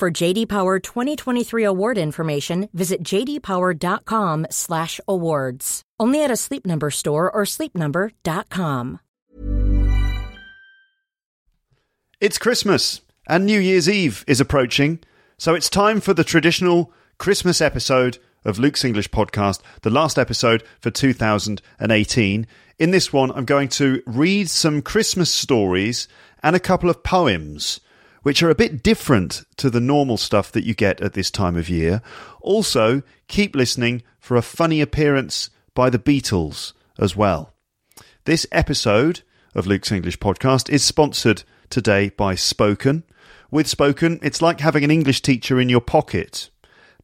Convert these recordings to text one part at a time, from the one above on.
For JD Power 2023 award information, visit jdpower.com/awards. Only at a Sleep Number store or sleepnumber.com. It's Christmas and New Year's Eve is approaching, so it's time for the traditional Christmas episode of Luke's English podcast, the last episode for 2018. In this one, I'm going to read some Christmas stories and a couple of poems which are a bit different to the normal stuff that you get at this time of year. Also, keep listening for a funny appearance by the Beatles as well. This episode of Luke's English podcast is sponsored today by Spoken. With Spoken, it's like having an English teacher in your pocket.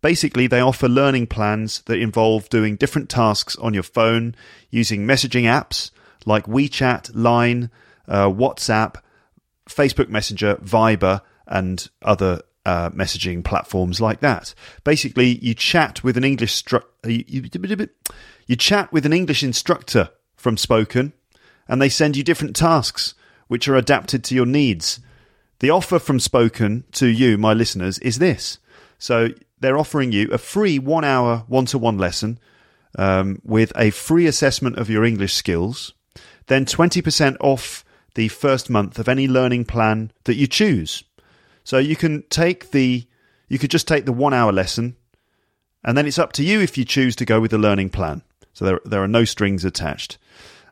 Basically, they offer learning plans that involve doing different tasks on your phone using messaging apps like WeChat, Line, uh, WhatsApp, Facebook Messenger, Viber, and other uh, messaging platforms like that. Basically, you chat with an English stru- you, chat with an English instructor from Spoken, and they send you different tasks which are adapted to your needs. The offer from Spoken to you, my listeners, is this. So they're offering you a free one hour one to one lesson um, with a free assessment of your English skills, then 20% off the first month of any learning plan that you choose. So you can take the you could just take the 1 hour lesson and then it's up to you if you choose to go with the learning plan. So there there are no strings attached.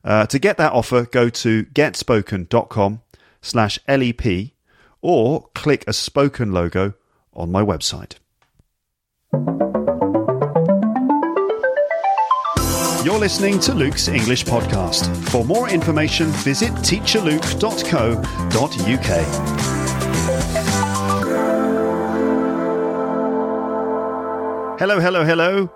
Uh, to get that offer, go to getspoken.com slash LEP or click a spoken logo on my website. You're listening to Luke's English Podcast. For more information, visit teacherluke.co.uk. Hello, hello, hello.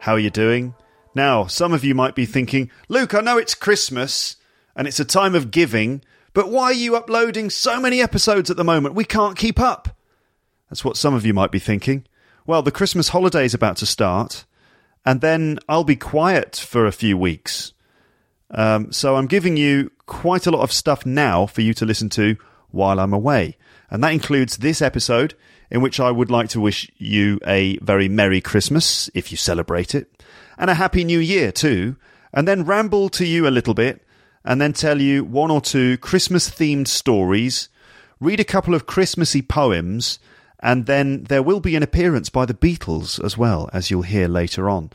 How are you doing? Now, some of you might be thinking, Luke, I know it's Christmas and it's a time of giving, but why are you uploading so many episodes at the moment? We can't keep up. That's what some of you might be thinking. Well, the Christmas holiday is about to start, and then I'll be quiet for a few weeks. Um, so I'm giving you quite a lot of stuff now for you to listen to while I'm away. And that includes this episode, in which I would like to wish you a very Merry Christmas if you celebrate it, and a Happy New Year too, and then ramble to you a little bit, and then tell you one or two Christmas themed stories, read a couple of Christmassy poems, and then there will be an appearance by the Beatles as well, as you'll hear later on.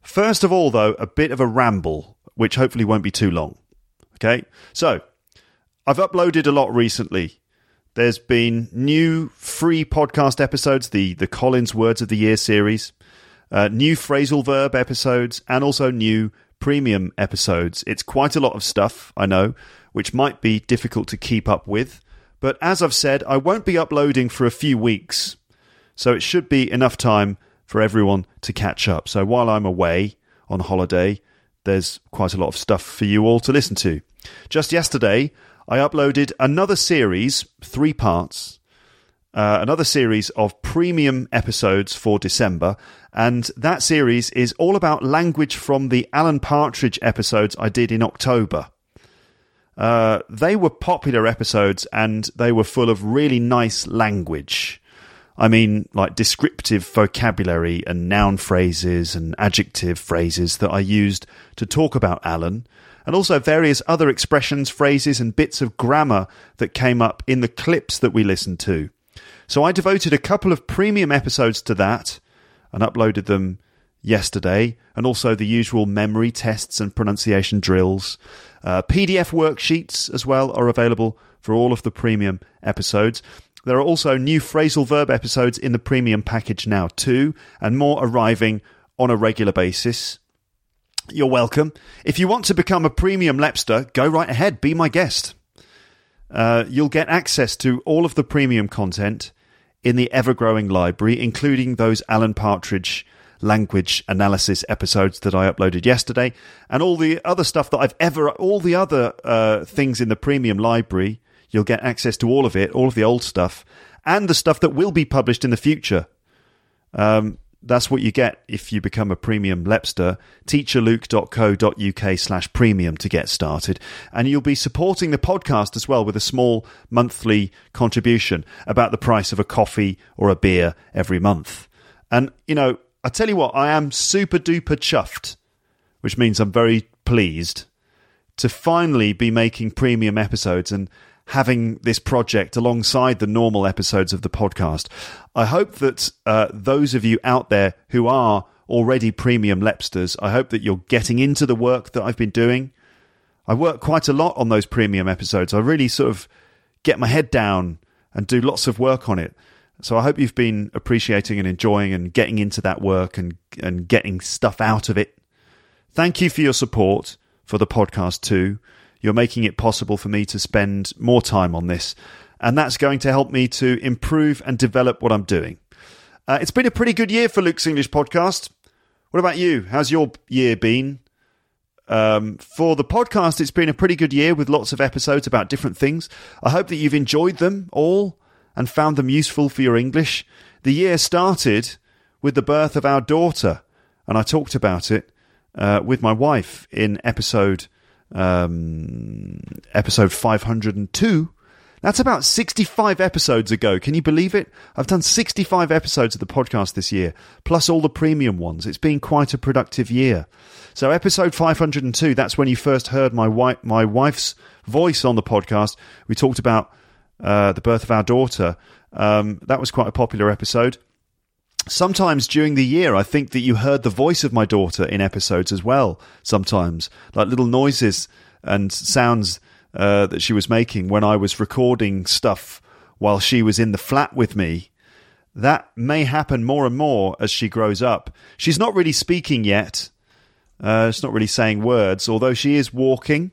First of all, though, a bit of a ramble, which hopefully won't be too long. Okay, so I've uploaded a lot recently. There's been new free podcast episodes, the the Collins Words of the Year series uh, new phrasal verb episodes, and also new premium episodes. It's quite a lot of stuff, I know, which might be difficult to keep up with. But as I've said, I won't be uploading for a few weeks. So it should be enough time for everyone to catch up. So while I'm away on holiday, there's quite a lot of stuff for you all to listen to. Just yesterday, I uploaded another series, three parts, uh, another series of premium episodes for December. And that series is all about language from the Alan Partridge episodes I did in October. Uh, they were popular episodes and they were full of really nice language. I mean, like descriptive vocabulary and noun phrases and adjective phrases that I used to talk about Alan, and also various other expressions, phrases, and bits of grammar that came up in the clips that we listened to. So I devoted a couple of premium episodes to that and uploaded them yesterday, and also the usual memory tests and pronunciation drills. Uh, PDF worksheets as well are available for all of the premium episodes. There are also new phrasal verb episodes in the premium package now, too, and more arriving on a regular basis. You're welcome. If you want to become a premium Lepster, go right ahead, be my guest. Uh, you'll get access to all of the premium content, in the ever growing library, including those Alan Partridge language analysis episodes that I uploaded yesterday, and all the other stuff that I've ever, all the other uh, things in the premium library. You'll get access to all of it, all of the old stuff, and the stuff that will be published in the future. Um, that's what you get if you become a premium Lepster. Teacherluke.co.uk slash premium to get started. And you'll be supporting the podcast as well with a small monthly contribution about the price of a coffee or a beer every month. And, you know, I tell you what, I am super duper chuffed, which means I'm very pleased to finally be making premium episodes and having this project alongside the normal episodes of the podcast. I hope that uh, those of you out there who are already premium Lepsters, I hope that you're getting into the work that I've been doing. I work quite a lot on those premium episodes. I really sort of get my head down and do lots of work on it. So I hope you've been appreciating and enjoying and getting into that work and and getting stuff out of it. Thank you for your support for the podcast too. You're making it possible for me to spend more time on this, and that's going to help me to improve and develop what I'm doing. Uh, it's been a pretty good year for Luke's English podcast. What about you? How's your year been? Um, for the podcast, it's been a pretty good year with lots of episodes about different things. I hope that you've enjoyed them all and found them useful for your English. The year started with the birth of our daughter, and I talked about it uh, with my wife in episode um, episode 502. That's about 65 episodes ago. Can you believe it? I've done 65 episodes of the podcast this year, plus all the premium ones. It's been quite a productive year. So, episode 502, that's when you first heard my, wife, my wife's voice on the podcast. We talked about uh, the birth of our daughter. Um, that was quite a popular episode. Sometimes during the year, I think that you heard the voice of my daughter in episodes as well. Sometimes, like little noises and sounds uh, that she was making when I was recording stuff while she was in the flat with me. That may happen more and more as she grows up. She's not really speaking yet. Uh, she's not really saying words, although she is walking.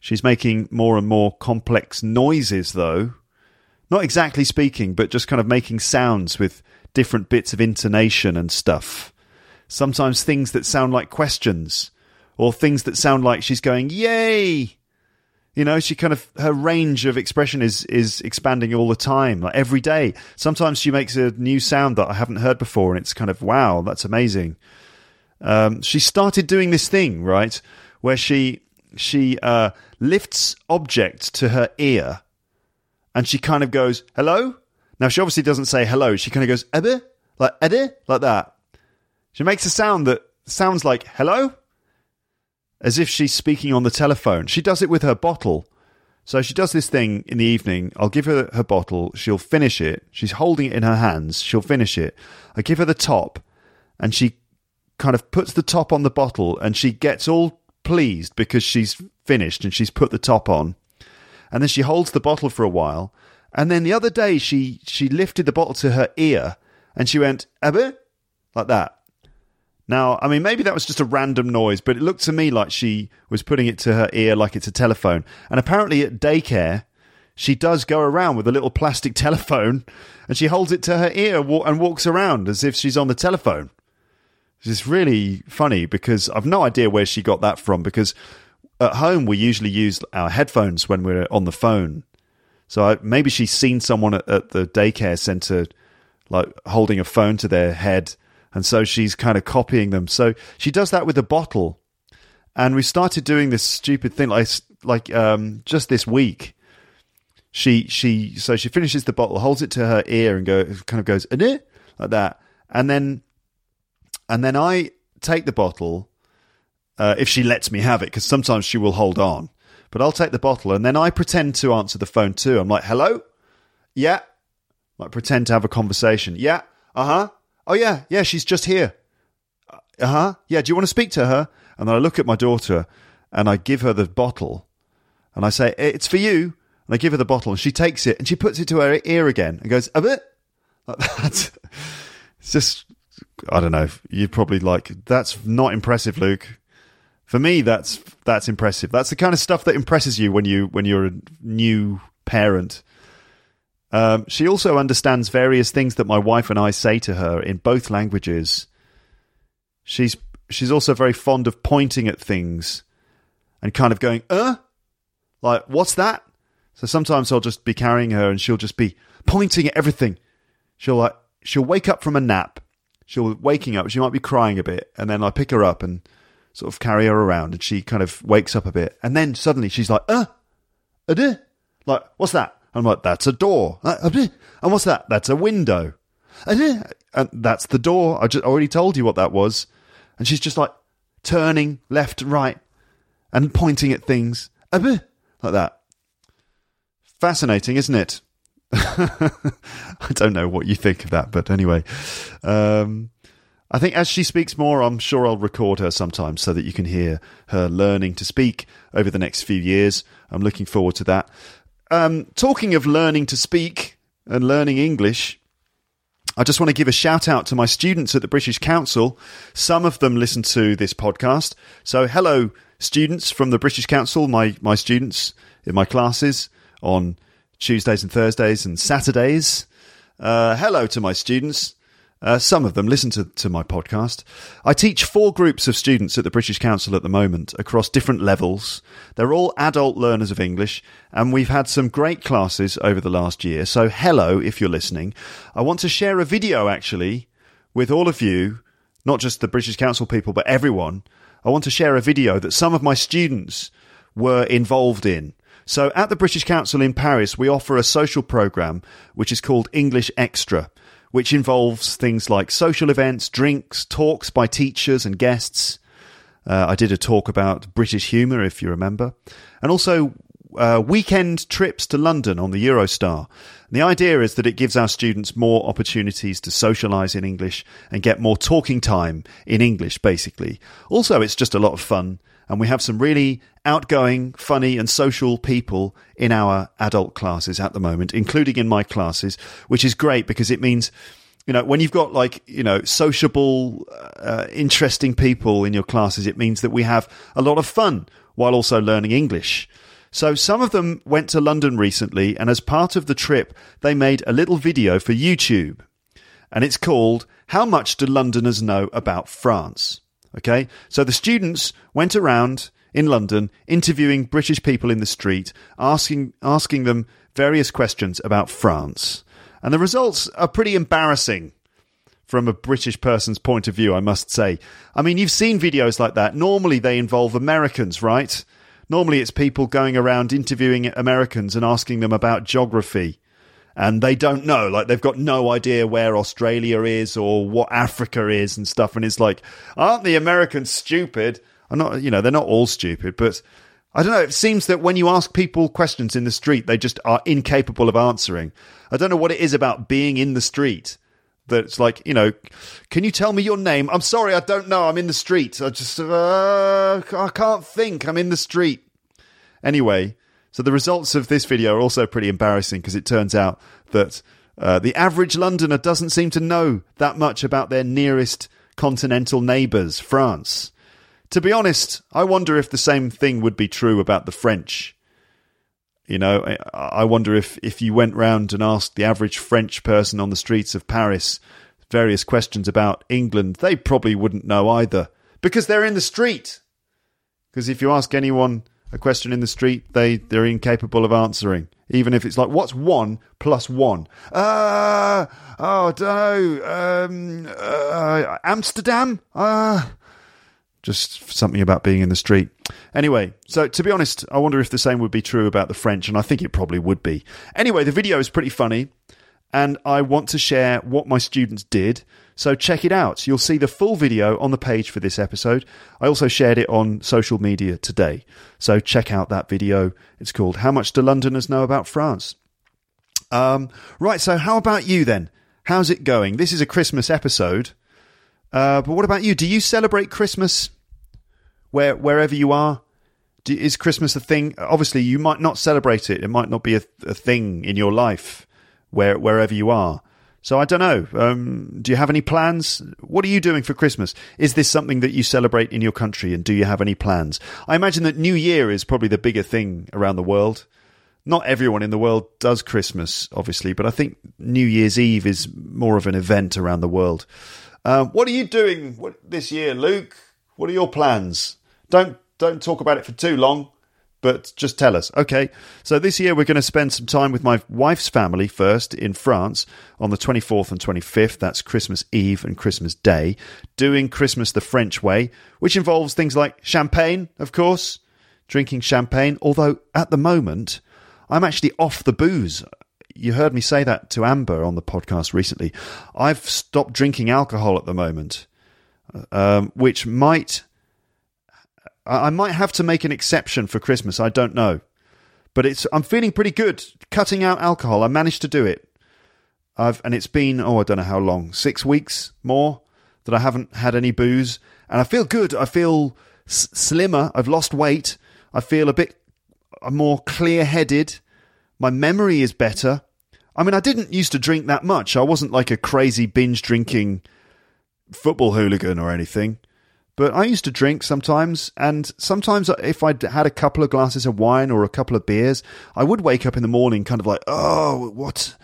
She's making more and more complex noises, though. Not exactly speaking, but just kind of making sounds with different bits of intonation and stuff. Sometimes things that sound like questions, or things that sound like she's going, Yay! You know, she kind of her range of expression is is expanding all the time, like every day. Sometimes she makes a new sound that I haven't heard before, and it's kind of wow, that's amazing. Um, she started doing this thing right where she she uh, lifts objects to her ear, and she kind of goes hello. Now she obviously doesn't say hello. She kind of goes ebbe like ebbe like that. She makes a sound that sounds like hello, as if she's speaking on the telephone. She does it with her bottle. So she does this thing in the evening. I'll give her her bottle. She'll finish it. She's holding it in her hands. She'll finish it. I give her the top, and she kind of puts the top on the bottle, and she gets all pleased because she's finished and she's put the top on. And then she holds the bottle for a while. And then the other day she she lifted the bottle to her ear and she went, Abbe? Like that. Now, I mean, maybe that was just a random noise, but it looked to me like she was putting it to her ear like it's a telephone. And apparently at daycare, she does go around with a little plastic telephone and she holds it to her ear and walks around as if she's on the telephone. It's really funny because I've no idea where she got that from because at home we usually use our headphones when we're on the phone. So I, maybe she's seen someone at, at the daycare center like holding a phone to their head and so she's kind of copying them. So she does that with a bottle. And we started doing this stupid thing like like um, just this week. She she so she finishes the bottle, holds it to her ear and go kind of goes like that. And then and then I take the bottle uh, if she lets me have it, because sometimes she will hold on. But I'll take the bottle and then I pretend to answer the phone too. I'm like, hello? Yeah. Like, pretend to have a conversation. Yeah. Uh huh. Oh, yeah. Yeah, she's just here. Uh huh. Yeah. Do you want to speak to her? And then I look at my daughter and I give her the bottle and I say, it's for you. And I give her the bottle and she takes it and she puts it to her ear again and goes, a bit. Like that. It's just I don't know. You'd probably like that's not impressive, Luke. For me, that's that's impressive. That's the kind of stuff that impresses you when you when you're a new parent. Um, she also understands various things that my wife and I say to her in both languages. She's she's also very fond of pointing at things and kind of going, "Uh, like what's that?" So sometimes I'll just be carrying her and she'll just be pointing at everything. She'll like she'll wake up from a nap. She'll waking up. She might be crying a bit, and then I pick her up and sort of carry her around, and she kind of wakes up a bit, and then suddenly she's like, "Uh, uh, like what's that?" And I'm like, "That's a door." And what's that? That's a window. And that's the door. I just already told you what that was. And she's just like turning left, right, and pointing at things like that. Fascinating, isn't it? I don't know what you think of that, but anyway, um, I think as she speaks more, I'm sure I'll record her sometime so that you can hear her learning to speak over the next few years. I'm looking forward to that. Um, talking of learning to speak and learning English, I just want to give a shout out to my students at the British Council. Some of them listen to this podcast. So, hello, students from the British Council, my, my students in my classes on Tuesdays and Thursdays and Saturdays. Uh, hello to my students. Uh, some of them listen to, to my podcast. I teach four groups of students at the British Council at the moment across different levels. They're all adult learners of English, and we've had some great classes over the last year. So, hello if you're listening. I want to share a video actually with all of you, not just the British Council people, but everyone. I want to share a video that some of my students were involved in. So at the British Council in Paris, we offer a social program which is called English Extra, which involves things like social events, drinks, talks by teachers and guests. Uh, I did a talk about British humour, if you remember, and also uh, weekend trips to London on the Eurostar. And the idea is that it gives our students more opportunities to socialise in English and get more talking time in English, basically. Also, it's just a lot of fun and we have some really outgoing, funny, and social people in our adult classes at the moment, including in my classes, which is great because it means you know, when you've got like, you know, sociable, uh, interesting people in your classes, it means that we have a lot of fun while also learning English. So some of them went to London recently, and as part of the trip, they made a little video for YouTube. And it's called How Much Do Londoners Know About France? Okay, so the students went around in London interviewing British people in the street, asking asking them various questions about France, and the results are pretty embarrassing from a British person's point of view. I must say. I mean, you've seen videos like that. Normally, they involve Americans, right? Normally, it's people going around interviewing Americans and asking them about geography and they don't know like they've got no idea where australia is or what africa is and stuff. And it's like aren't the americans stupid? I'm not you know they're not all stupid but i don't know. It seems that when you ask people questions in the street they just are incapable of answering. I don't know what it is about being in the street that's like you know can you tell me your name? I'm sorry i don't know. I'm in the street. I just uh, i can't think. I'm in the street. Anyway so the results of this video are also pretty embarrassing because it turns out that uh, the average Londoner doesn't seem to know that much about their nearest continental neighbours, France. To be honest, I wonder if the same thing would be true about the French. You know, I wonder if, if you went round and asked the average French person on the streets of Paris various questions about England, they probably wouldn't know either because they're in the street. Because if you ask anyone a question in the street they they're incapable of answering even if it's like what's one plus one? Uh oh don't know um uh, amsterdam? Uh just something about being in the street. Anyway so to be honest i wonder if the same would be true about the french and i think it probably would be. Anyway the video is pretty funny and i want to share what my students did so check it out. You'll see the full video on the page for this episode. I also shared it on social media today. So check out that video. It's called How Much Do Londoners Know About France? Um, right, so how about you then? How's it going? This is a Christmas episode. Uh, but what about you? Do you celebrate Christmas where wherever you are? Do, is Christmas a thing? Obviously, you might not celebrate it. It might not be a, a thing in your life where wherever you are. So I don't know. Um, do you have any plans? What are you doing for Christmas? Is this something that you celebrate in your country? And do you have any plans? I imagine that New Year is probably the bigger thing around the world. not everyone in the world does Christmas, obviously, but I think New Year's Eve is more of an event around the world. Um, what are you doing this year, Luke? What are your plans? Don't don't talk about it for too long but just tell us. Okay, so this year we're going to spend some time with my wife's family first in France on the 24th and 25th. That's Christmas Eve and Christmas Day, doing Christmas the French way, which involves things like champagne, of course, drinking champagne. Although at the moment, I'm actually off the booze. You heard me say that to Amber on the podcast recently. I've stopped drinking alcohol at the moment, um, which might I might have to make an exception for Christmas. I don't know, but it's I'm feeling pretty good cutting out alcohol. I managed to do it. I've and it's been oh I don't know how long six weeks more that I haven't had any booze, and I feel good. I feel s- slimmer. I've lost weight. I feel a bit uh, more clear headed. My memory is better. I mean, I didn't used to drink that much. I wasn't like a crazy binge drinking football hooligan or anything. But I used to drink sometimes, and sometimes if I'd had a couple of glasses of wine or a couple of beers, I would wake up in the morning kind of like, oh, what?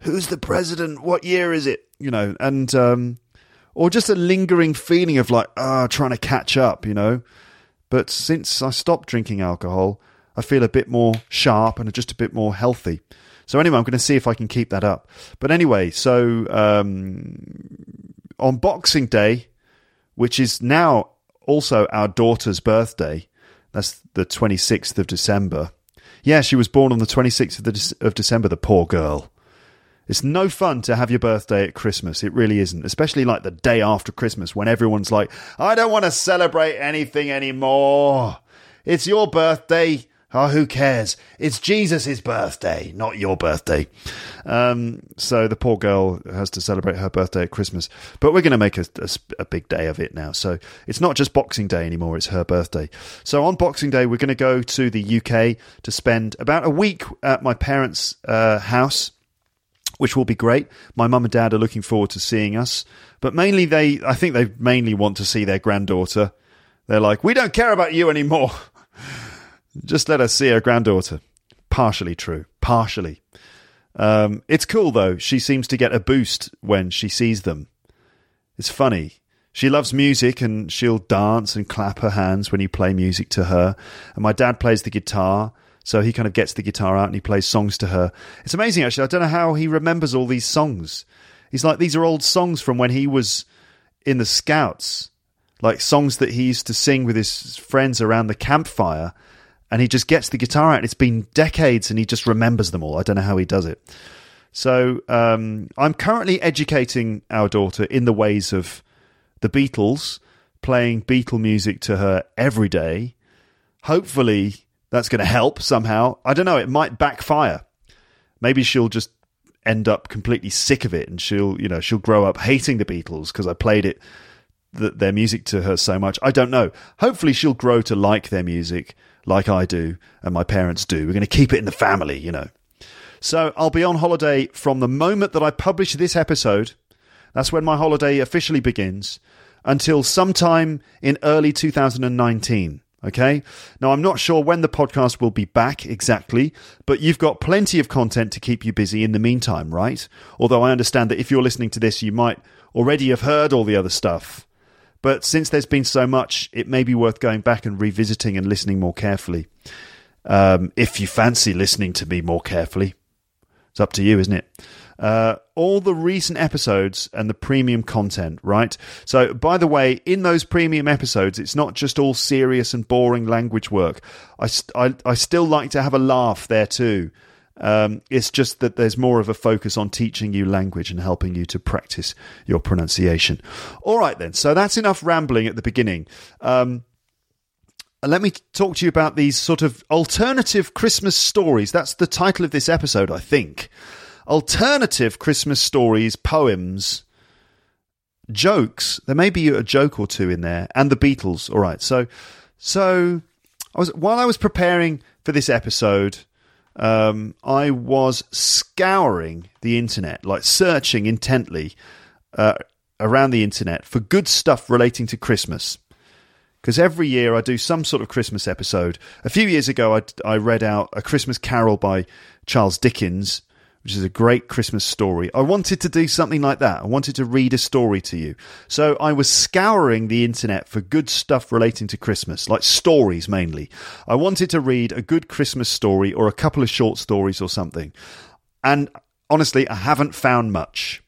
Who's the president? What year is it? You know, and, um, or just a lingering feeling of like, ah, oh, trying to catch up, you know. But since I stopped drinking alcohol, I feel a bit more sharp and just a bit more healthy. So anyway, I'm going to see if I can keep that up. But anyway, so um, on Boxing Day, which is now also our daughter's birthday. That's the 26th of December. Yeah, she was born on the 26th of, the, of December, the poor girl. It's no fun to have your birthday at Christmas. It really isn't, especially like the day after Christmas when everyone's like, I don't want to celebrate anything anymore. It's your birthday. Oh, who cares? It's Jesus' birthday, not your birthday. Um, so the poor girl has to celebrate her birthday at Christmas. But we're going to make a, a, a, big day of it now. So it's not just Boxing Day anymore, it's her birthday. So on Boxing Day, we're going to go to the UK to spend about a week at my parents' uh, house. Which will be great. My mum and dad are looking forward to seeing us, but mainly they, I think they mainly want to see their granddaughter. They're like, we don't care about you anymore. Just let us see her granddaughter. Partially true. Partially. Um, it's cool, though. She seems to get a boost when she sees them. It's funny. She loves music and she'll dance and clap her hands when you play music to her. And my dad plays the guitar, so he kind of gets the guitar out and he plays songs to her. It's amazing, actually. I don't know how he remembers all these songs. He's like, these are old songs from when he was in the Scouts, like songs that he used to sing with his friends around the campfire and he just gets the guitar out. It's been decades, and he just remembers them all. I don't know how he does it. So um, I'm currently educating our daughter in the ways of the Beatles, playing Beatle music to her every day. Hopefully, that's going to help somehow. I don't know. It might backfire. Maybe she'll just end up completely sick of it, and she'll, you know, she'll grow up hating the Beatles because I played it, the, their music to her so much. I don't know. Hopefully, she'll grow to like their music like I do and my parents do. We're going to keep it in the family, you know. So I'll be on holiday from the moment that I publish this episode. That's when my holiday officially begins until sometime in early 2019. Okay. Now, I'm not sure when the podcast will be back exactly, but you've got plenty of content to keep you busy in the meantime, right? Although I understand that if you're listening to this, you might already have heard all the other stuff. But since there's been so much, it may be worth going back and revisiting and listening more carefully. Um, if you fancy listening to me more carefully, it's up to you, isn't it? Uh, all the recent episodes and the premium content, right? So, by the way, in those premium episodes, it's not just all serious and boring language work. I, I, I still like to have a laugh there too. Um, it's just that there's more of a focus on teaching you language and helping you to practice your pronunciation. All right, then. So that's enough rambling at the beginning. Um, let me talk to you about these sort of alternative Christmas stories. That's the title of this episode, I think. Alternative Christmas stories, poems, jokes. There may be a joke or two in there, and the Beatles. All right. So, so I was while I was preparing for this episode um, I was scouring the internet, like searching intently uh, around the internet for good stuff relating to Christmas. because every year I do some sort of Christmas episode. A few years ago, I, I read out A Christmas Carol by Charles Dickens, which is a great Christmas story. I wanted to do something like that. I wanted to read a story to you. So I was scouring the internet for good stuff relating to Christmas, like stories mainly. I wanted to read a good Christmas story or a couple of short stories or something. And honestly, I haven't found much.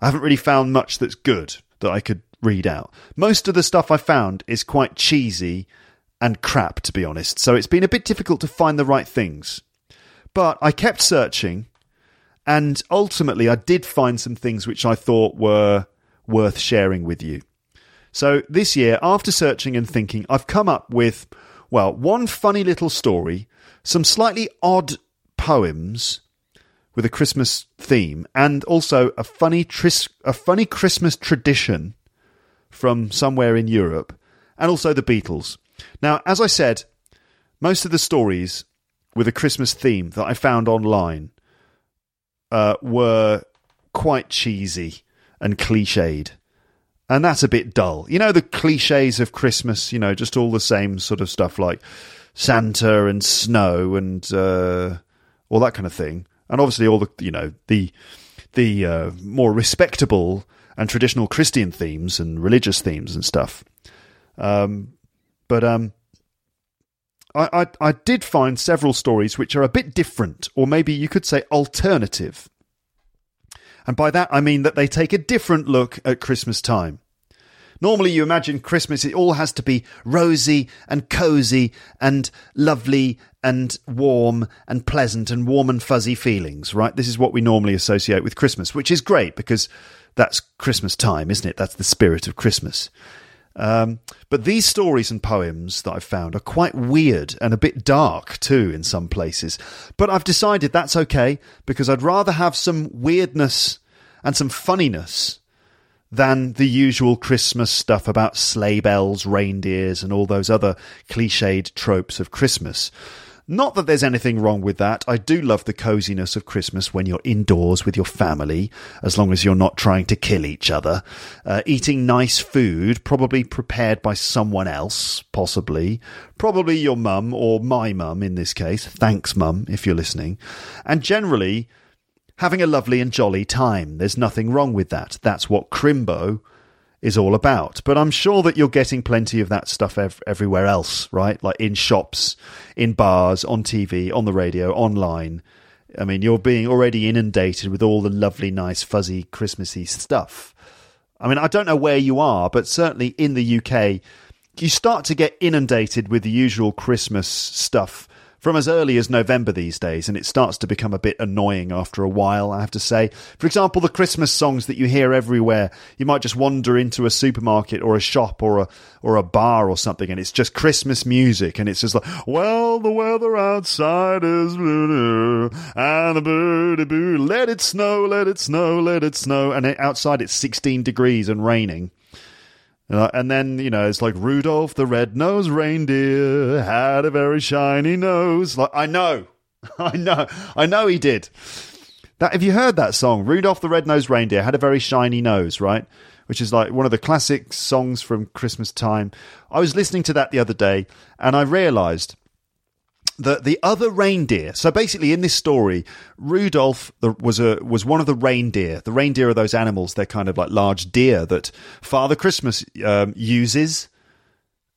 I haven't really found much that's good that I could read out. Most of the stuff I found is quite cheesy and crap, to be honest. So it's been a bit difficult to find the right things. But I kept searching and ultimately, I did find some things which I thought were worth sharing with you. So this year, after searching and thinking, I've come up with, well, one funny little story, some slightly odd poems with a Christmas theme, and also a funny, tris- a funny Christmas tradition from somewhere in Europe, and also the Beatles. Now, as I said, most of the stories with a Christmas theme that I found online uh, were quite cheesy and cliched. And that's a bit dull. You know, the cliches of Christmas, you know, just all the same sort of stuff like Santa and snow and uh, all that kind of thing. And obviously, all the, you know, the, the uh, more respectable and traditional Christian themes and religious themes and stuff. Um, but um, I, I, did find several stories which are a bit different, or maybe you could say alternative. And by that I mean that they take a different look at Christmas time. Normally, you imagine Christmas, it all has to be rosy and cozy and lovely and warm and pleasant and warm and fuzzy feelings, right? This is what we normally associate with Christmas, which is great because that's Christmas time, isn't it? That's the spirit of Christmas. Um, but these stories and poems that I've found are quite weird and a bit dark too in some places. But I've decided that's okay because I'd rather have some weirdness and some funniness than the usual Christmas stuff about sleigh bells, reindeers, and all those other cliched tropes of Christmas. Not that there's anything wrong with that. I do love the coziness of Christmas when you're indoors with your family, as long as you're not trying to kill each other. Uh, eating nice food, probably prepared by someone else, possibly. Probably your mum, or my mum in this case. Thanks, mum, if you're listening. And generally, having a lovely and jolly time. There's nothing wrong with that. That's what Crimbo is all about. But I'm sure that you're getting plenty of that stuff ev- everywhere else, right? Like in shops, in bars, on TV, on the radio, online. I mean, you're being already inundated with all the lovely, nice, fuzzy, Christmassy stuff. I mean, I don't know where you are, but certainly in the UK, you start to get inundated with the usual Christmas stuff from as early as November these days, and it starts to become a bit annoying after a while, I have to say. For example, the Christmas songs that you hear everywhere. You might just wander into a supermarket or a shop or a or a bar or something, and it's just Christmas music, and it's just like, well, the weather outside is blue, and the birdie boo, let it snow, let it snow, let it snow, and outside it's 16 degrees and raining. Uh, and then, you know, it's like Rudolph the red-nosed reindeer had a very shiny nose. Like I know. I know. I know he did. That have you heard that song? Rudolph the red-nosed reindeer had a very shiny nose, right? Which is like one of the classic songs from Christmas time. I was listening to that the other day and I realized the the other reindeer. So basically, in this story, Rudolph was a was one of the reindeer. The reindeer are those animals. They're kind of like large deer that Father Christmas um, uses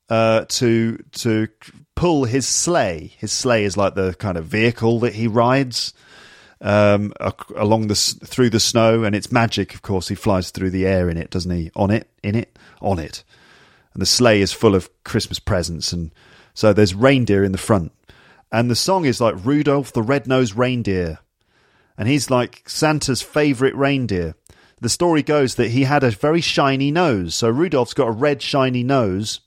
uh, to to pull his sleigh. His sleigh is like the kind of vehicle that he rides um, along the through the snow, and it's magic. Of course, he flies through the air in it, doesn't he? On it, in it, on it. And the sleigh is full of Christmas presents, and so there's reindeer in the front and the song is like Rudolph the Red-Nosed Reindeer. And he's like Santa's favorite reindeer. The story goes that he had a very shiny nose. So Rudolph's got a red shiny nose.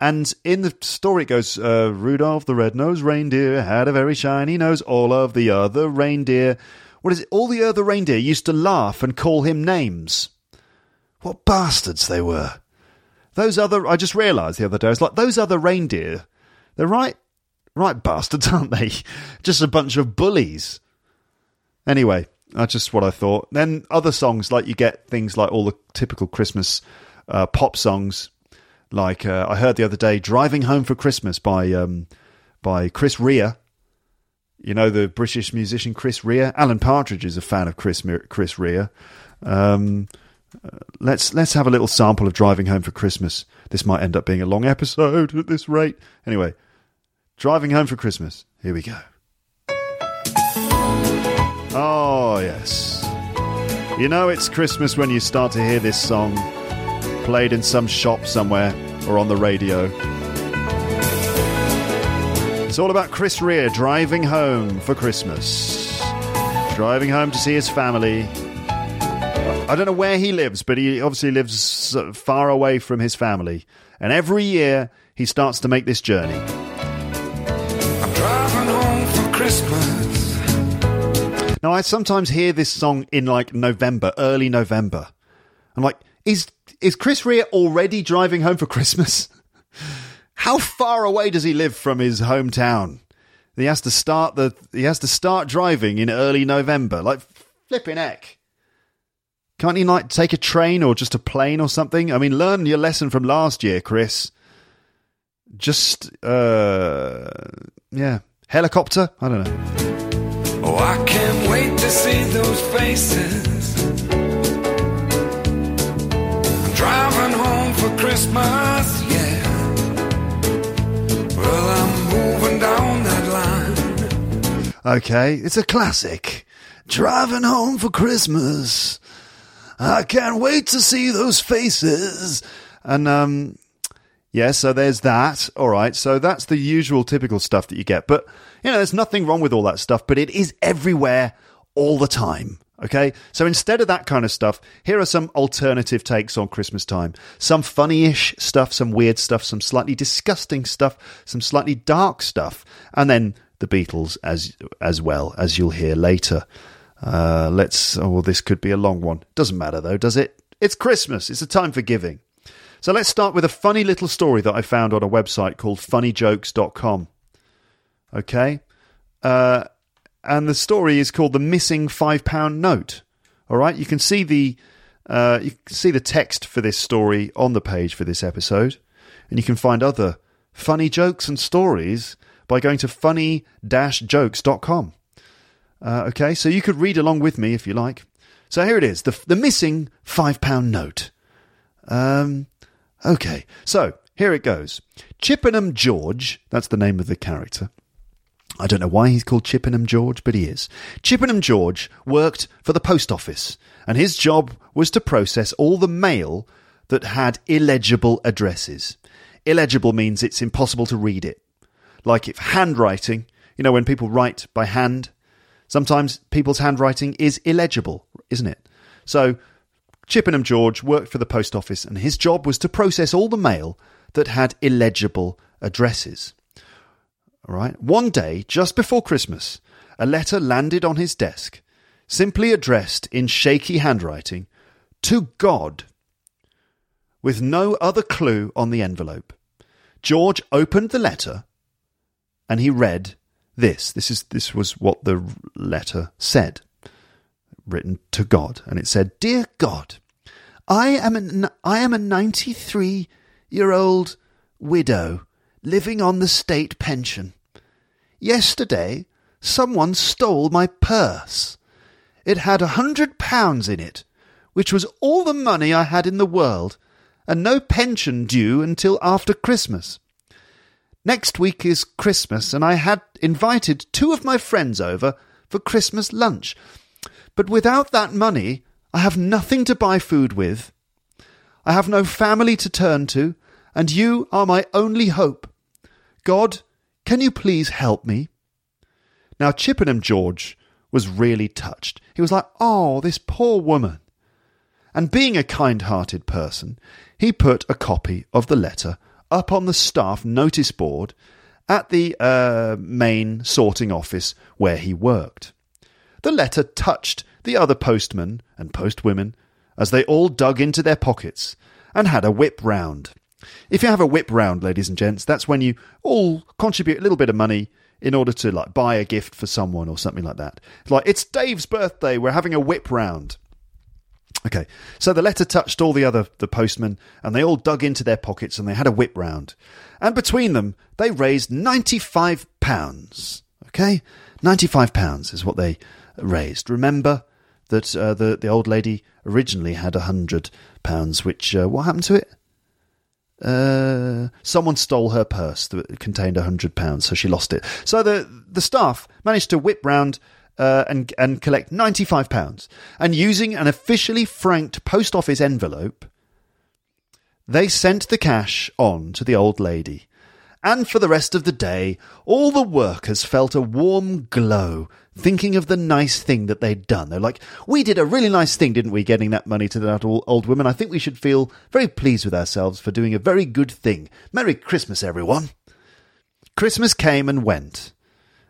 And in the story it goes, uh, Rudolph the Red-Nosed Reindeer had a very shiny nose. All of the other reindeer, what is it? All the other reindeer used to laugh and call him names. What bastards they were. Those other, I just realised the other day, I was like, those other reindeer, they're right Right bastards, aren't they? Just a bunch of bullies. Anyway, that's just what I thought. Then other songs, like you get things like all the typical Christmas uh, pop songs, Like uh, I heard the other day, "Driving Home for Christmas" by um, by Chris Rea. You know the British musician Chris Rea. Alan Partridge is a fan of Chris Chris Rea. Um, uh, let's let's have a little sample of "Driving Home for Christmas." This might end up being a long episode at this rate. Anyway, "Driving Home for Christmas." Here we go. Oh yes, you know it's Christmas when you start to hear this song played in some shop somewhere or on the radio. It's all about Chris Rea driving home for Christmas. Driving home to see his family. I don't know where he lives, but he obviously lives far away from his family. And every year he starts to make this journey. Now, I sometimes hear this song in like November, early November. I'm like, is is Chris Rea already driving home for Christmas? How far away does he live from his hometown? He has to start the he has to start driving in early November. Like flipping heck. Can't he like take a train or just a plane or something? I mean, learn your lesson from last year, Chris. Just uh yeah, helicopter? I don't know. Oh, I can't wait to see those faces. Driving home for Christmas, yeah. Well, I'm moving down that line. Okay, it's a classic. Driving home for Christmas. I can't wait to see those faces. And, um, yeah, so there's that. All right. So that's the usual typical stuff that you get. But, you know, there's nothing wrong with all that stuff, but it is everywhere all the time. Okay, so instead of that kind of stuff, here are some alternative takes on Christmas time. Some funny ish stuff, some weird stuff, some slightly disgusting stuff, some slightly dark stuff, and then the Beatles as as well, as you'll hear later. Uh, let's, oh, well, this could be a long one. Doesn't matter though, does it? It's Christmas, it's a time for giving. So let's start with a funny little story that I found on a website called funnyjokes.com. Okay. Uh, and the story is called "The Missing Five Pound Note." All right, you can see the uh, you can see the text for this story on the page for this episode, and you can find other funny jokes and stories by going to funny-jokes.com. Uh, okay, so you could read along with me if you like. So here it is: the the missing five pound note. Um, okay, so here it goes. Chippenham George, that's the name of the character I don't know why he's called Chippenham George, but he is. Chippenham George worked for the post office, and his job was to process all the mail that had illegible addresses. Illegible means it's impossible to read it. Like if handwriting, you know, when people write by hand, sometimes people's handwriting is illegible, isn't it? So Chippenham George worked for the post office, and his job was to process all the mail that had illegible addresses. All right. One day, just before Christmas, a letter landed on his desk, simply addressed in shaky handwriting to God, with no other clue on the envelope. George opened the letter and he read this. This is this was what the letter said, written to God, and it said, "Dear God, I am an I am a 93 year old widow living on the state pension. Yesterday, someone stole my purse. It had a hundred pounds in it, which was all the money I had in the world, and no pension due until after Christmas. Next week is Christmas, and I had invited two of my friends over for Christmas lunch. But without that money, I have nothing to buy food with. I have no family to turn to, and you are my only hope. God, can you please help me? Now, Chippenham George was really touched. He was like, Oh, this poor woman. And being a kind hearted person, he put a copy of the letter up on the staff notice board at the uh, main sorting office where he worked. The letter touched the other postmen and postwomen as they all dug into their pockets and had a whip round. If you have a whip round, ladies and gents, that's when you all contribute a little bit of money in order to like buy a gift for someone or something like that. Like it's Dave's birthday, we're having a whip round. Okay, so the letter touched all the other the postmen, and they all dug into their pockets and they had a whip round, and between them they raised ninety five pounds. Okay, ninety five pounds is what they raised. Remember that uh, the the old lady originally had a hundred pounds, which uh, what happened to it? Uh, someone stole her purse that contained a hundred pounds, so she lost it. So the the staff managed to whip round uh, and and collect ninety five pounds, and using an officially franked post office envelope, they sent the cash on to the old lady. And for the rest of the day, all the workers felt a warm glow thinking of the nice thing that they'd done. They're like, we did a really nice thing, didn't we, getting that money to that old woman? I think we should feel very pleased with ourselves for doing a very good thing. Merry Christmas, everyone. Christmas came and went.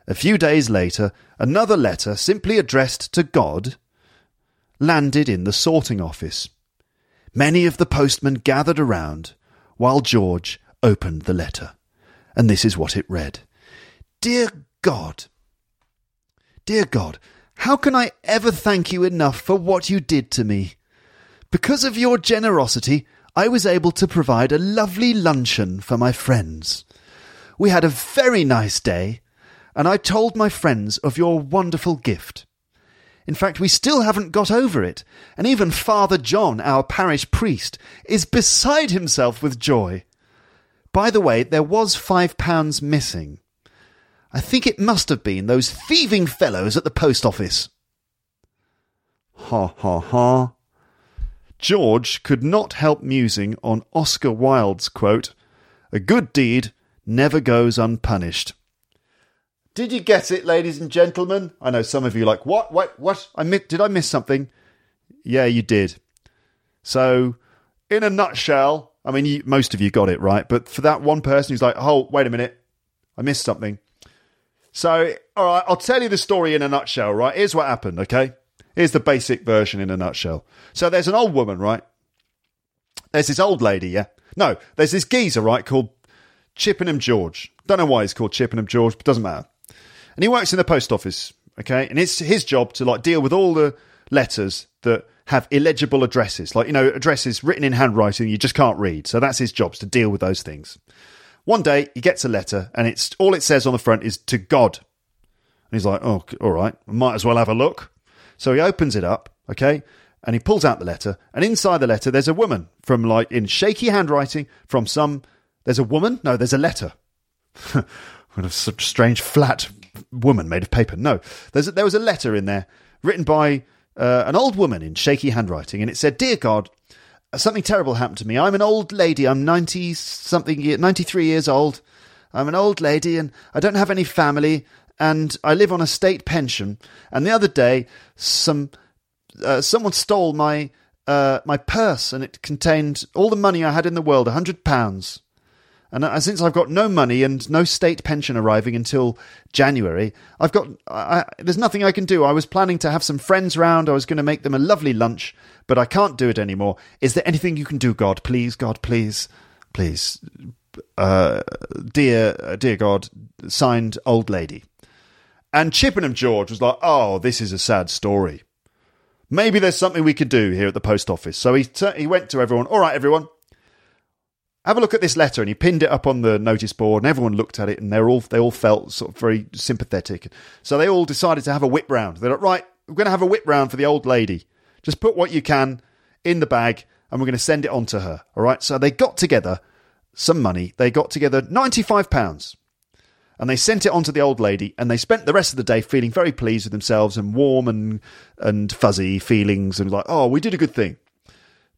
A few days later, another letter, simply addressed to God, landed in the sorting office. Many of the postmen gathered around while George opened the letter. And this is what it read Dear God, Dear God, how can I ever thank you enough for what you did to me? Because of your generosity, I was able to provide a lovely luncheon for my friends. We had a very nice day, and I told my friends of your wonderful gift. In fact, we still haven't got over it, and even Father John, our parish priest, is beside himself with joy. By the way, there was five pounds missing. I think it must have been those thieving fellows at the post office. Ha ha ha. George could not help musing on Oscar Wilde's quote, A good deed never goes unpunished. Did you get it, ladies and gentlemen? I know some of you like, what, what, what? I mi- did I miss something? Yeah, you did. So, in a nutshell, I mean, you, most of you got it right, but for that one person who's like, oh, wait a minute, I missed something. So, all right, I'll tell you the story in a nutshell, right? Here's what happened, okay? Here's the basic version in a nutshell. So, there's an old woman, right? There's this old lady, yeah? No, there's this geezer, right, called Chippenham George. Don't know why he's called Chippenham George, but doesn't matter. And he works in the post office, okay? And it's his job to, like, deal with all the letters that have illegible addresses, like, you know, addresses written in handwriting you just can't read. So that's his job, to deal with those things. One day he gets a letter and it's all it says on the front is to God. And he's like, oh, all right, might as well have a look. So he opens it up, okay, and he pulls out the letter. And inside the letter, there's a woman from like in shaky handwriting from some. There's a woman? No, there's a letter. what a strange flat woman made of paper. No, there's a, there was a letter in there written by uh, an old woman in shaky handwriting, and it said, "Dear God, something terrible happened to me. I'm an old lady. I'm 90 something, 93 years old. I'm an old lady and I don't have any family and I live on a state pension. And the other day, some, uh, someone stole my, uh, my purse and it contained all the money I had in the world, a hundred pounds. And uh, since I've got no money and no state pension arriving until January, I've got I, there's nothing I can do. I was planning to have some friends round. I was going to make them a lovely lunch, but I can't do it anymore. Is there anything you can do, God? Please, God, please, please, uh, dear, dear God, signed old lady. And Chippenham George was like, "Oh, this is a sad story. Maybe there's something we could do here at the post office." So he t- he went to everyone. All right, everyone have a look at this letter and he pinned it up on the notice board and everyone looked at it and they all they all felt sort of very sympathetic. So they all decided to have a whip round. They're like right we're going to have a whip round for the old lady. Just put what you can in the bag and we're going to send it on to her all right? So they got together some money. They got together 95 pounds. And they sent it on to the old lady and they spent the rest of the day feeling very pleased with themselves and warm and and fuzzy feelings and like oh we did a good thing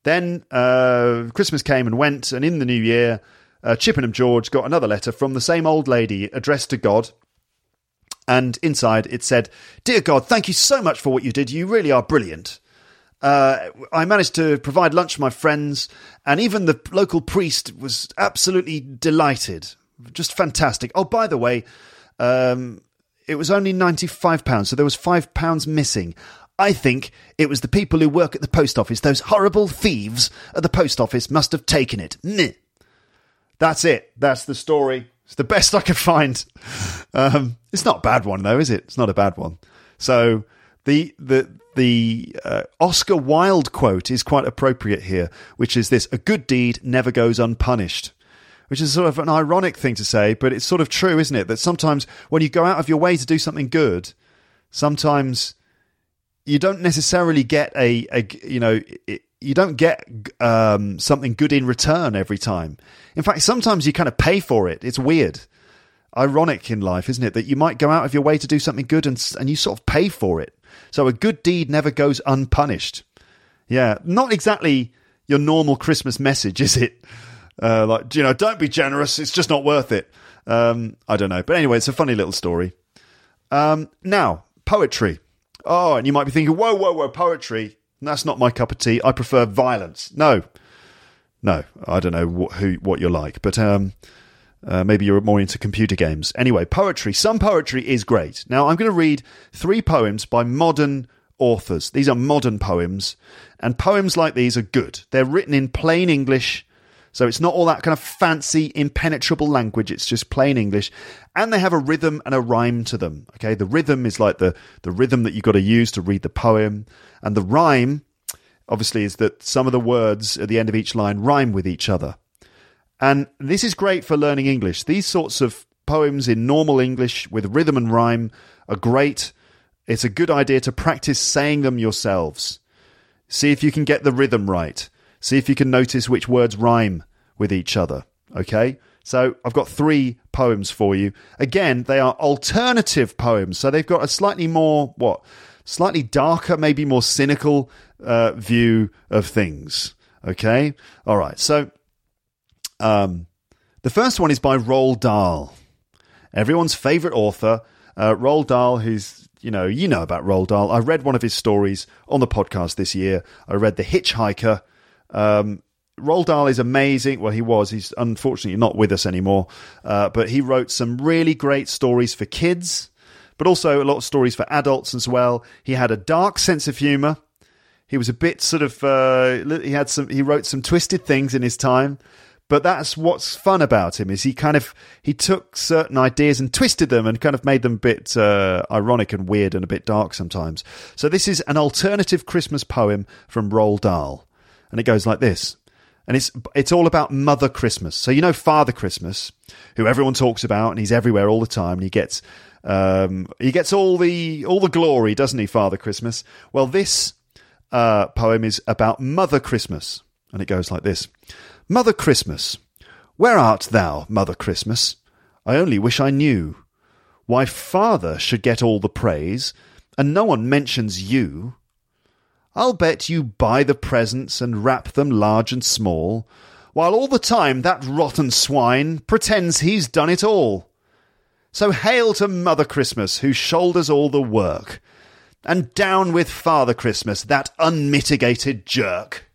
then uh, Christmas came and went, and in the new year, uh, Chippenham George got another letter from the same old lady addressed to God. And inside it said, Dear God, thank you so much for what you did. You really are brilliant. Uh, I managed to provide lunch for my friends, and even the local priest was absolutely delighted. Just fantastic. Oh, by the way, um, it was only £95, so there was £5 missing. I think it was the people who work at the post office, those horrible thieves at the post office, must have taken it. That's it. That's the story. It's the best I could find. Um, it's not a bad one though, is it? It's not a bad one. So the the the uh, Oscar Wilde quote is quite appropriate here, which is this: "A good deed never goes unpunished." Which is sort of an ironic thing to say, but it's sort of true, isn't it? That sometimes when you go out of your way to do something good, sometimes you don't necessarily get a, a you know, it, you don't get um, something good in return every time. In fact, sometimes you kind of pay for it. It's weird, ironic in life, isn't it? That you might go out of your way to do something good and and you sort of pay for it. So a good deed never goes unpunished. Yeah, not exactly your normal Christmas message, is it? Uh, like, you know, don't be generous. It's just not worth it. Um, I don't know. But anyway, it's a funny little story. Um, now, poetry. Oh, and you might be thinking, whoa, whoa, whoa, poetry. That's not my cup of tea. I prefer violence. No, no, I don't know what, who, what you're like, but um, uh, maybe you're more into computer games. Anyway, poetry. Some poetry is great. Now, I'm going to read three poems by modern authors. These are modern poems, and poems like these are good. They're written in plain English so it's not all that kind of fancy, impenetrable language. It's just plain English. And they have a rhythm and a rhyme to them. Okay. The rhythm is like the, the rhythm that you've got to use to read the poem. And the rhyme, obviously, is that some of the words at the end of each line rhyme with each other. And this is great for learning English. These sorts of poems in normal English with rhythm and rhyme are great. It's a good idea to practice saying them yourselves. See if you can get the rhythm right. See if you can notice which words rhyme with each other. Okay? So I've got three poems for you. Again, they are alternative poems. So they've got a slightly more, what? Slightly darker, maybe more cynical uh, view of things. Okay? All right. So um, the first one is by Roald Dahl, everyone's favorite author. Uh, Roald Dahl, who's you know, you know about Roald Dahl. I read one of his stories on the podcast this year. I read The Hitchhiker, um, Roald Dahl is amazing. Well, he was. He's unfortunately not with us anymore. Uh, but he wrote some really great stories for kids, but also a lot of stories for adults as well. He had a dark sense of humor. He was a bit sort of. Uh, he had some. He wrote some twisted things in his time. But that's what's fun about him is he kind of he took certain ideas and twisted them and kind of made them a bit uh, ironic and weird and a bit dark sometimes. So this is an alternative Christmas poem from Roald Dahl and it goes like this. And it's it's all about Mother Christmas. So you know Father Christmas, who everyone talks about, and he's everywhere all the time, and he gets um, he gets all the all the glory, doesn't he, Father Christmas? Well, this uh, poem is about Mother Christmas, and it goes like this: Mother Christmas, where art thou, Mother Christmas? I only wish I knew why Father should get all the praise, and no one mentions you. I'll bet you buy the presents and wrap them large and small, while all the time that rotten swine pretends he's done it all. So hail to Mother Christmas, who shoulders all the work, and down with Father Christmas, that unmitigated jerk.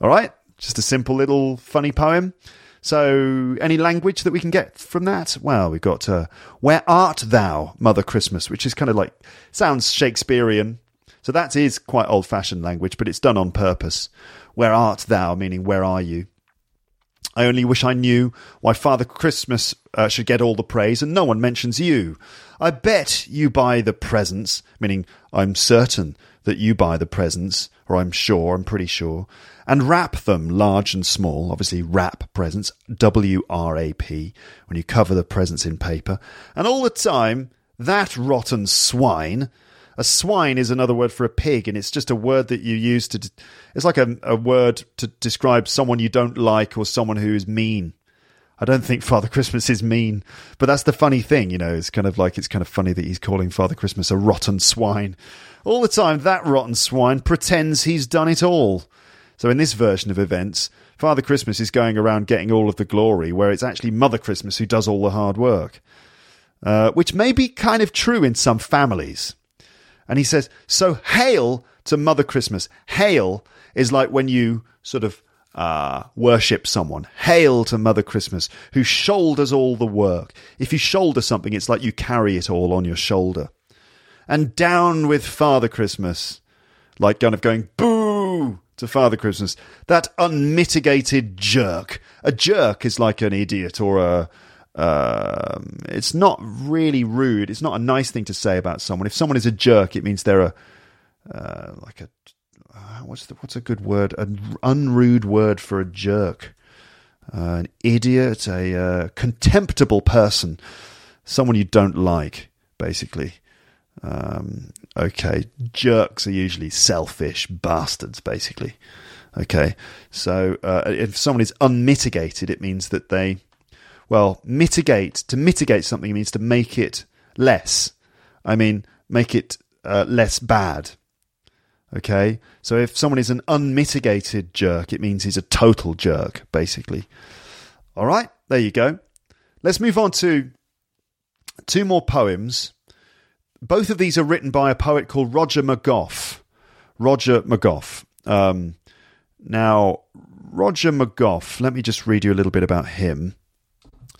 All right, just a simple little funny poem. So, any language that we can get from that? Well, we've got uh, Where Art Thou, Mother Christmas, which is kind of like, sounds Shakespearean, so that is quite old fashioned language, but it's done on purpose. Where art thou? Meaning, where are you? I only wish I knew why Father Christmas uh, should get all the praise and no one mentions you. I bet you buy the presents, meaning I'm certain that you buy the presents, or I'm sure, I'm pretty sure, and wrap them large and small. Obviously, wrap presents, W R A P, when you cover the presents in paper. And all the time, that rotten swine a swine is another word for a pig, and it's just a word that you use to. It's like a, a word to describe someone you don't like or someone who is mean. I don't think Father Christmas is mean, but that's the funny thing, you know. It's kind of like it's kind of funny that he's calling Father Christmas a rotten swine. All the time, that rotten swine pretends he's done it all. So in this version of events, Father Christmas is going around getting all of the glory, where it's actually Mother Christmas who does all the hard work. Uh, which may be kind of true in some families. And he says, So hail to Mother Christmas. Hail is like when you sort of uh, worship someone. Hail to Mother Christmas, who shoulders all the work. If you shoulder something, it's like you carry it all on your shoulder. And down with Father Christmas, like kind of going boo to Father Christmas. That unmitigated jerk. A jerk is like an idiot or a um, it's not really rude. It's not a nice thing to say about someone. If someone is a jerk, it means they're a uh, like a uh, what's the, what's a good word? An unrude word for a jerk, uh, an idiot, a uh, contemptible person, someone you don't like, basically. Um, okay, jerks are usually selfish bastards, basically. Okay, so uh, if someone is unmitigated, it means that they, well, mitigate. To mitigate something means to make it less. I mean, make it uh, less bad. Okay, so if someone is an unmitigated jerk, it means he's a total jerk, basically. All right, there you go. Let's move on to two more poems both of these are written by a poet called Roger McGough. Roger McGough. Um, now, Roger McGough, let me just read you a little bit about him.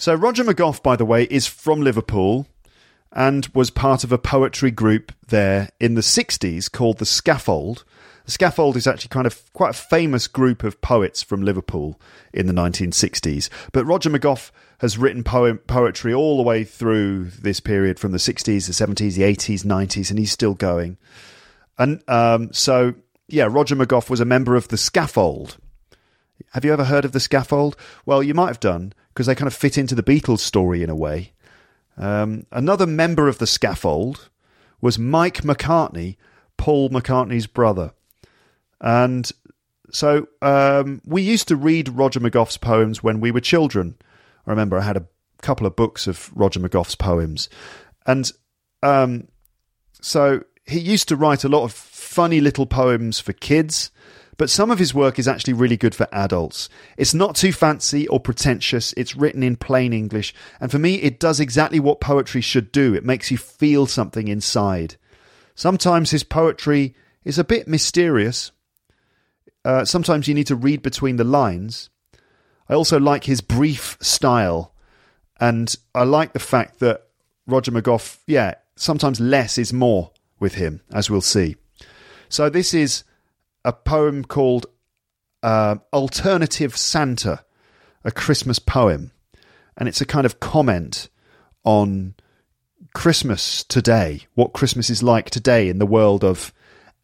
So, Roger McGough, by the way, is from Liverpool and was part of a poetry group there in the 60s called The Scaffold. The Scaffold is actually kind of quite a famous group of poets from Liverpool in the 1960s. But Roger McGough has written poem, poetry all the way through this period from the 60s, the 70s, the 80s, 90s, and he's still going. And um, so, yeah, Roger McGough was a member of the Scaffold. Have you ever heard of the Scaffold? Well, you might have done because they kind of fit into the Beatles story in a way. Um, another member of the Scaffold was Mike McCartney, Paul McCartney's brother. And so um, we used to read Roger McGough's poems when we were children. I remember I had a couple of books of Roger McGough's poems. And um, so he used to write a lot of funny little poems for kids, but some of his work is actually really good for adults. It's not too fancy or pretentious, it's written in plain English, and for me, it does exactly what poetry should do it makes you feel something inside. Sometimes his poetry is a bit mysterious. Uh, sometimes you need to read between the lines. I also like his brief style, and I like the fact that Roger McGough, yeah, sometimes less is more with him, as we'll see. So this is a poem called uh, Alternative Santa, a Christmas poem, and it's a kind of comment on Christmas today, what Christmas is like today in the world of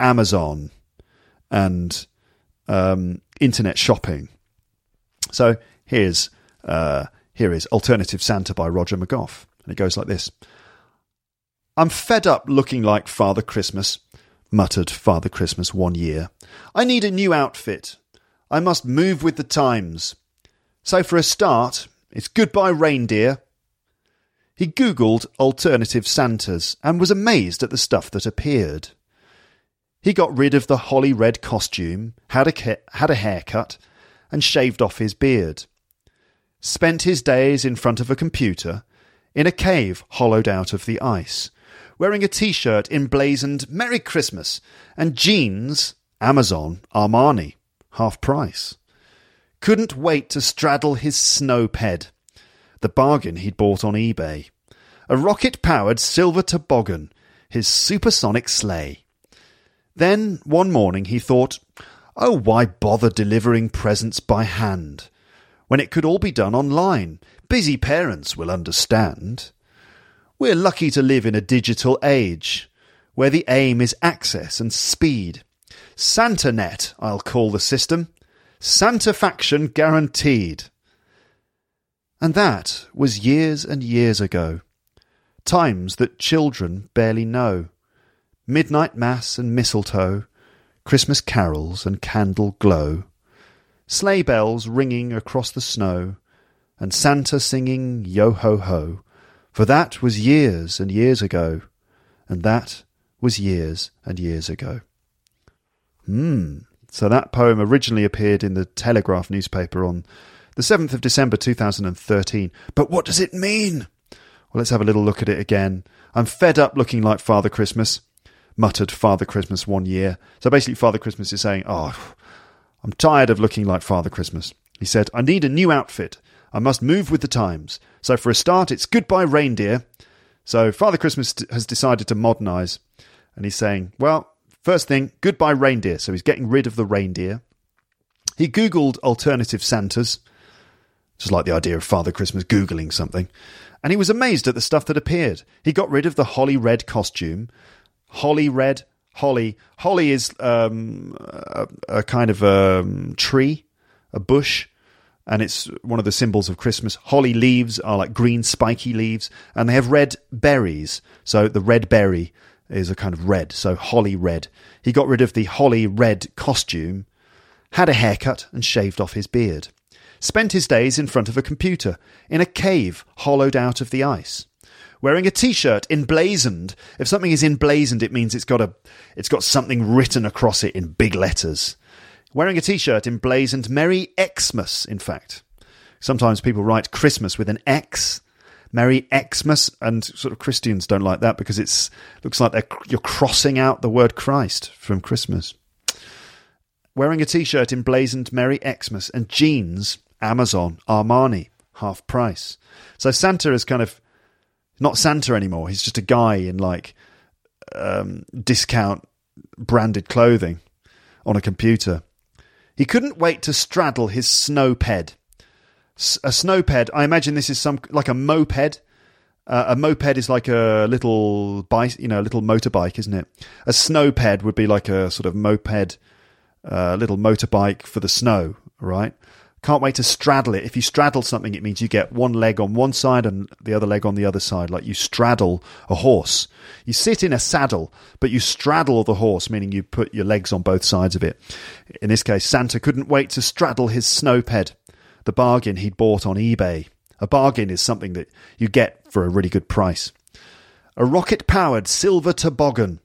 Amazon and um, internet shopping. So here's uh, here is Alternative Santa by Roger McGough, and it goes like this: I'm fed up looking like Father Christmas, muttered Father Christmas one year. I need a new outfit. I must move with the times. So for a start, it's goodbye reindeer. He googled alternative Santas and was amazed at the stuff that appeared. He got rid of the holly red costume, had a, had a haircut, and shaved off his beard. Spent his days in front of a computer in a cave hollowed out of the ice, wearing a t shirt emblazoned Merry Christmas and jeans Amazon Armani, half price. Couldn't wait to straddle his snow ped, the bargain he'd bought on eBay. A rocket powered silver toboggan, his supersonic sleigh. Then, one morning, he thought, Oh, why bother delivering presents by hand when it could all be done online? Busy parents will understand. We're lucky to live in a digital age where the aim is access and speed. SantaNet, I'll call the system. Santafaction guaranteed. And that was years and years ago. Times that children barely know. Midnight mass and mistletoe Christmas carols and candle glow, sleigh bells ringing across the snow, and Santa singing yo ho ho, for that was years and years ago, and that was years and years ago. Hmm. So that poem originally appeared in the Telegraph newspaper on the 7th of December 2013. But what does it mean? Well, let's have a little look at it again. I'm fed up looking like Father Christmas muttered Father Christmas one year. So basically, Father Christmas is saying, Oh, I'm tired of looking like Father Christmas. He said, I need a new outfit. I must move with the times. So for a start, it's goodbye reindeer. So Father Christmas has decided to modernize. And he's saying, Well, first thing, goodbye reindeer. So he's getting rid of the reindeer. He Googled alternative Santas. Just like the idea of Father Christmas Googling something. And he was amazed at the stuff that appeared. He got rid of the holly red costume holly red, holly. Holly is um, a, a kind of um, tree, a bush, and it's one of the symbols of Christmas. Holly leaves are like green spiky leaves, and they have red berries. So the red berry is a kind of red, so holly red. He got rid of the holly red costume, had a haircut, and shaved off his beard. Spent his days in front of a computer, in a cave hollowed out of the ice. Wearing a t-shirt emblazoned. If something is emblazoned, it means it's got a, it's got something written across it in big letters wearing a t shirt emblazoned Merry Xmas, in fact. Sometimes people write Christmas with an X. Merry Xmas, and sort of Christians don't like that because it looks like you're crossing out the word Christ from Christmas. Wearing a t shirt emblazoned Merry Xmas and jeans, Amazon, Armani, half price. So Santa is kind of not Santa anymore. He's just a guy in like um, discount branded clothing on a computer. He couldn't wait to straddle his snowped. A snowped, I imagine this is some like a moped. Uh, a moped is like a little bike, you know, a little motorbike, isn't it? A snowped would be like a sort of moped, uh, little motorbike for the snow, right? Can't wait to straddle it. If you straddle something, it means you get one leg on one side and the other leg on the other side, like you straddle a horse. You sit in a saddle, but you straddle the horse, meaning you put your legs on both sides of it. In this case, Santa couldn't wait to straddle his snowped, the bargain he'd bought on eBay. A bargain is something that you get for a really good price. A rocket powered silver toboggan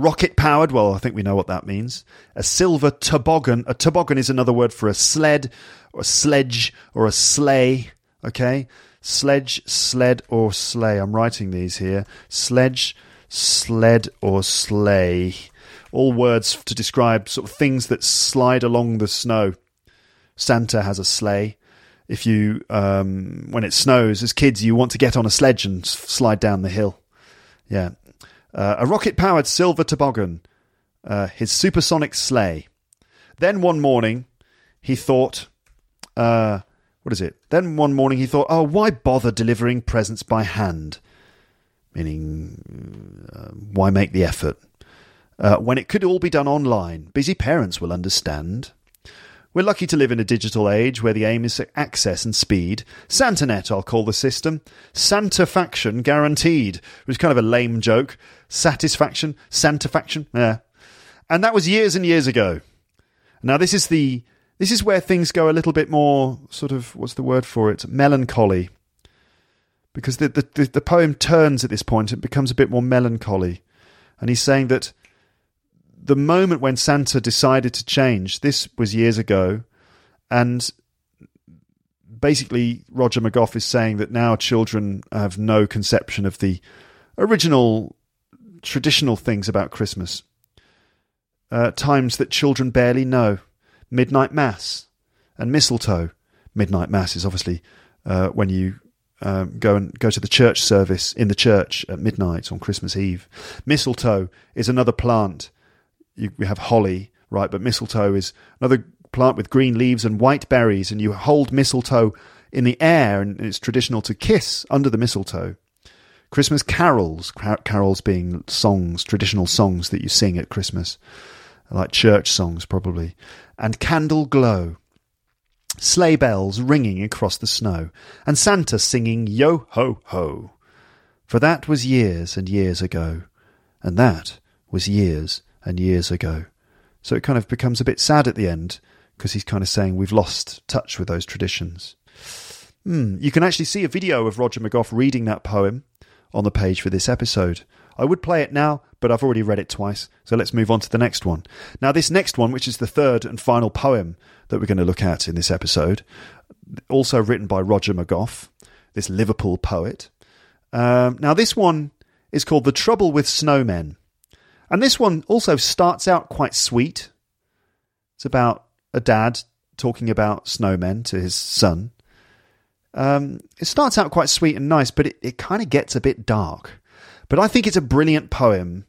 Rocket powered, well, I think we know what that means. A silver toboggan. A toboggan is another word for a sled, or a sledge, or a sleigh. Okay? Sledge, sled, or sleigh. I'm writing these here. Sledge, sled, or sleigh. All words to describe sort of things that slide along the snow. Santa has a sleigh. If you, um, when it snows, as kids, you want to get on a sledge and slide down the hill. Yeah. Uh, a rocket powered silver toboggan, uh, his supersonic sleigh. Then one morning, he thought, uh, what is it? Then one morning he thought, oh, why bother delivering presents by hand? Meaning, uh, why make the effort? Uh, when it could all be done online. Busy parents will understand. We're lucky to live in a digital age where the aim is access and speed. SantaNet, I'll call the system. Santafaction guaranteed. It was kind of a lame joke. Satisfaction, Santafaction, yeah. And that was years and years ago. Now this is the this is where things go a little bit more sort of what's the word for it? Melancholy. Because the the, the poem turns at this point, it becomes a bit more melancholy. And he's saying that the moment when Santa decided to change, this was years ago, and basically Roger McGough is saying that now children have no conception of the original traditional things about Christmas. Uh, times that children barely know. Midnight Mass and mistletoe. Midnight Mass is obviously uh, when you um, go and go to the church service in the church at midnight on Christmas Eve. Mistletoe is another plant you, we have holly, right? But mistletoe is another plant with green leaves and white berries, and you hold mistletoe in the air, and it's traditional to kiss under the mistletoe. Christmas carols, carols being songs, traditional songs that you sing at Christmas, like church songs probably, and candle glow. Sleigh bells ringing across the snow, and Santa singing Yo ho ho. For that was years and years ago, and that was years and years ago. So it kind of becomes a bit sad at the end because he's kind of saying we've lost touch with those traditions. Mm, you can actually see a video of Roger McGough reading that poem on the page for this episode. I would play it now, but I've already read it twice, so let's move on to the next one. Now, this next one, which is the third and final poem that we're going to look at in this episode, also written by Roger McGough, this Liverpool poet. Um, now, this one is called The Trouble with Snowmen. And this one also starts out quite sweet. It's about a dad talking about snowmen to his son. Um, it starts out quite sweet and nice, but it, it kind of gets a bit dark. But I think it's a brilliant poem,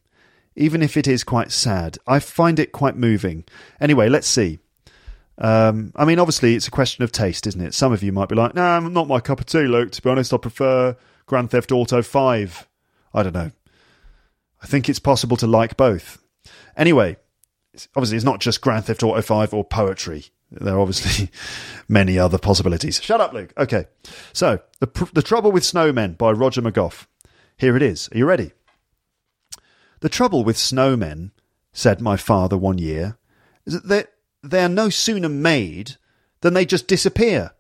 even if it is quite sad. I find it quite moving. Anyway, let's see. Um, I mean, obviously, it's a question of taste, isn't it? Some of you might be like, "No, nah, not my cup of tea, Luke. To be honest, I prefer Grand Theft Auto Five. I don't know. I think it's possible to like both. Anyway, obviously, it's not just Grand Theft Auto 5 or poetry. There are obviously many other possibilities. Shut up, Luke. Okay. So, The, the Trouble with Snowmen by Roger McGough. Here it is. Are you ready? The trouble with snowmen, said my father one year, is that they, they are no sooner made than they just disappear.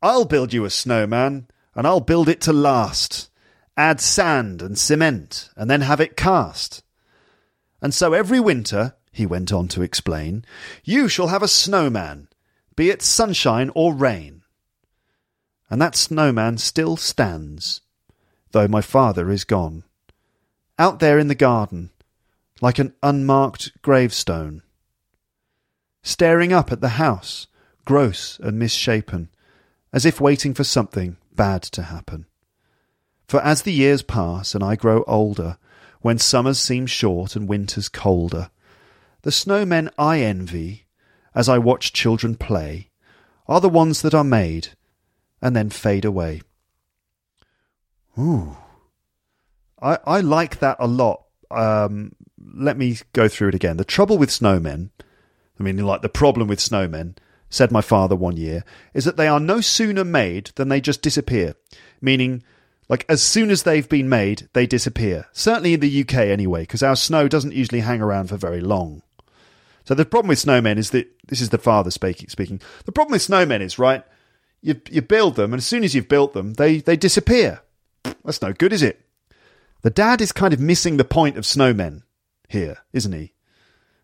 I'll build you a snowman, and I'll build it to last. Add sand and cement, and then have it cast. And so every winter, he went on to explain, you shall have a snowman, be it sunshine or rain. And that snowman still stands, though my father is gone out there in the garden, like an unmarked gravestone. Staring up at the house, gross and misshapen, as if waiting for something bad to happen. For as the years pass and I grow older, when summers seem short and winters colder, the snowmen I envy, as I watch children play, are the ones that are made and then fade away. Ooh. I, I like that a lot. Um, let me go through it again. The trouble with snowmen, I mean, like the problem with snowmen, said my father one year, is that they are no sooner made than they just disappear. Meaning, like, as soon as they've been made, they disappear. Certainly in the UK, anyway, because our snow doesn't usually hang around for very long. So the problem with snowmen is that this is the father speaking. Speaking. The problem with snowmen is right. You you build them, and as soon as you've built them, they they disappear. That's no good, is it? The dad is kind of missing the point of snowmen here, isn't he?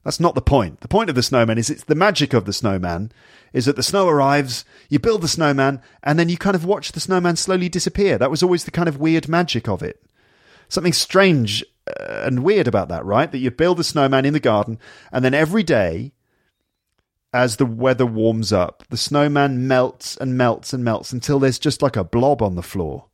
That's not the point. The point of the snowman is it's the magic of the snowman is that the snow arrives, you build the snowman, and then you kind of watch the snowman slowly disappear. That was always the kind of weird magic of it. Something strange and weird about that, right? That you build the snowman in the garden, and then every day, as the weather warms up, the snowman melts and melts and melts until there's just like a blob on the floor.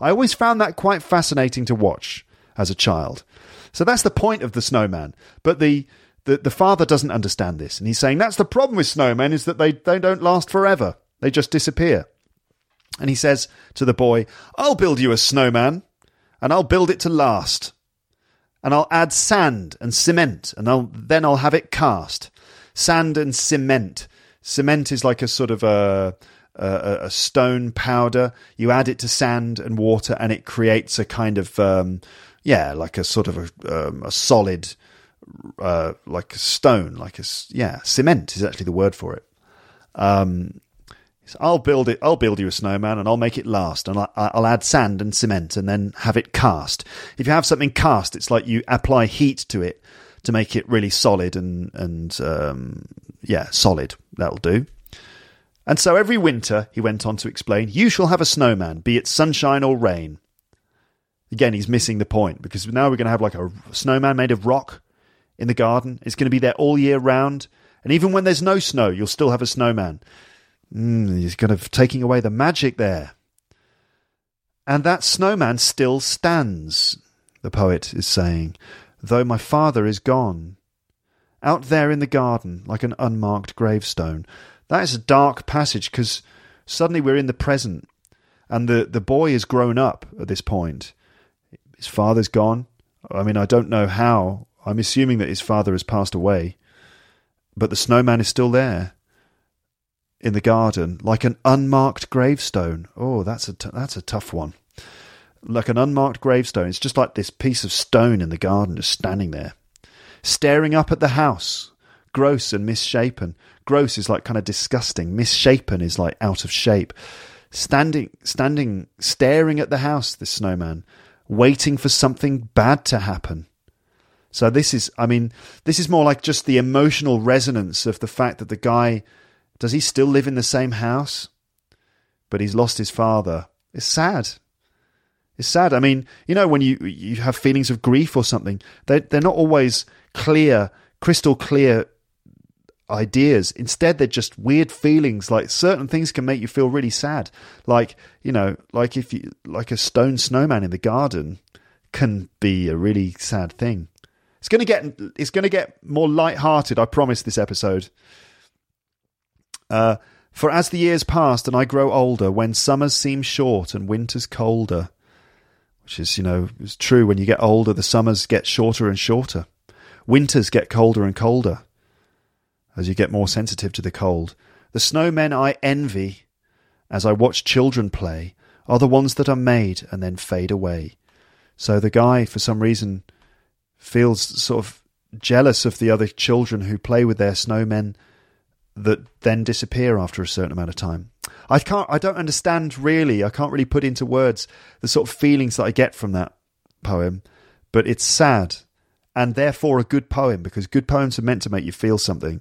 I always found that quite fascinating to watch as a child. So that's the point of the snowman. But the, the, the father doesn't understand this. And he's saying that's the problem with snowmen is that they, they don't last forever. They just disappear. And he says to the boy, I'll build you a snowman and I'll build it to last. And I'll add sand and cement and I'll, then I'll have it cast. Sand and cement. Cement is like a sort of a, a, a, stone powder. You add it to sand and water, and it creates a kind of um, yeah, like a sort of a, um, a solid, uh, like a stone, like a yeah, cement is actually the word for it. Um, so I'll build it. I'll build you a snowman, and I'll make it last. And I'll, I'll add sand and cement, and then have it cast. If you have something cast, it's like you apply heat to it to make it really solid and and um, yeah, solid. That'll do. And so every winter, he went on to explain, you shall have a snowman, be it sunshine or rain. Again, he's missing the point because now we're going to have like a snowman made of rock in the garden. It's going to be there all year round. And even when there's no snow, you'll still have a snowman. Mm, he's kind of taking away the magic there. And that snowman still stands, the poet is saying, though my father is gone. Out there in the garden, like an unmarked gravestone, that is a dark passage because suddenly we're in the present and the, the boy is grown up at this point. His father's gone. I mean, I don't know how. I'm assuming that his father has passed away. But the snowman is still there in the garden, like an unmarked gravestone. Oh, that's a t- that's a tough one. Like an unmarked gravestone. It's just like this piece of stone in the garden, just standing there, staring up at the house, gross and misshapen, gross is like kind of disgusting. Misshapen is like out of shape. Standing, standing, staring at the house, this snowman, waiting for something bad to happen. So this is, I mean, this is more like just the emotional resonance of the fact that the guy, does he still live in the same house? But he's lost his father. It's sad. It's sad. I mean, you know, when you you have feelings of grief or something, they they're not always clear, crystal clear ideas. Instead, they're just weird feelings. Like certain things can make you feel really sad. Like you know, like if you like a stone snowman in the garden can be a really sad thing. It's gonna get it's gonna get more light-hearted. I promise. This episode. Uh, for as the years passed and I grow older, when summers seem short and winters colder, which is, you know, it's true when you get older, the summers get shorter and shorter. Winters get colder and colder as you get more sensitive to the cold. The snowmen I envy as I watch children play are the ones that are made and then fade away. So the guy, for some reason, feels sort of jealous of the other children who play with their snowmen that then disappear after a certain amount of time. I can't I don't understand really. I can't really put into words the sort of feelings that I get from that poem, but it's sad and therefore a good poem because good poems are meant to make you feel something.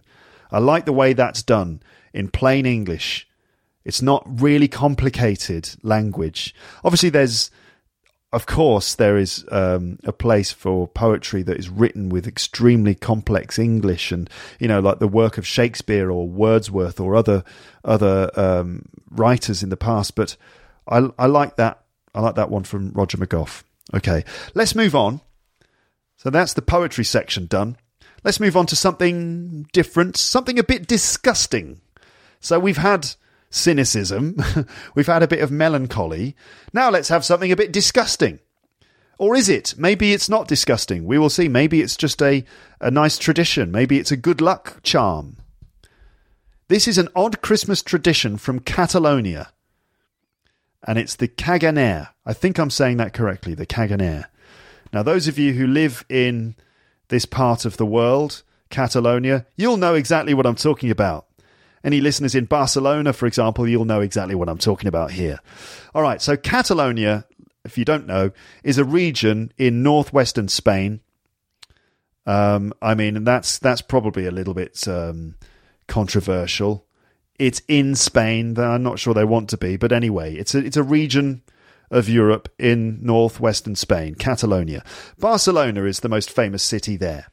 I like the way that's done in plain English. It's not really complicated language. Obviously there's of course, there is um, a place for poetry that is written with extremely complex English, and you know, like the work of Shakespeare or Wordsworth or other other um, writers in the past. But I, I like that. I like that one from Roger McGough. Okay, let's move on. So that's the poetry section done. Let's move on to something different, something a bit disgusting. So we've had cynicism. We've had a bit of melancholy. Now let's have something a bit disgusting. Or is it? Maybe it's not disgusting. We will see. Maybe it's just a, a nice tradition. Maybe it's a good luck charm. This is an odd Christmas tradition from Catalonia. And it's the Caganer. I think I'm saying that correctly, the Caganer. Now, those of you who live in this part of the world, Catalonia, you'll know exactly what I'm talking about. Any listeners in Barcelona, for example, you'll know exactly what I'm talking about here. All right, so Catalonia, if you don't know, is a region in northwestern Spain. Um, I mean, that's that's probably a little bit um, controversial. It's in Spain. I'm not sure they want to be, but anyway, it's a it's a region of Europe in northwestern Spain, Catalonia. Barcelona is the most famous city there.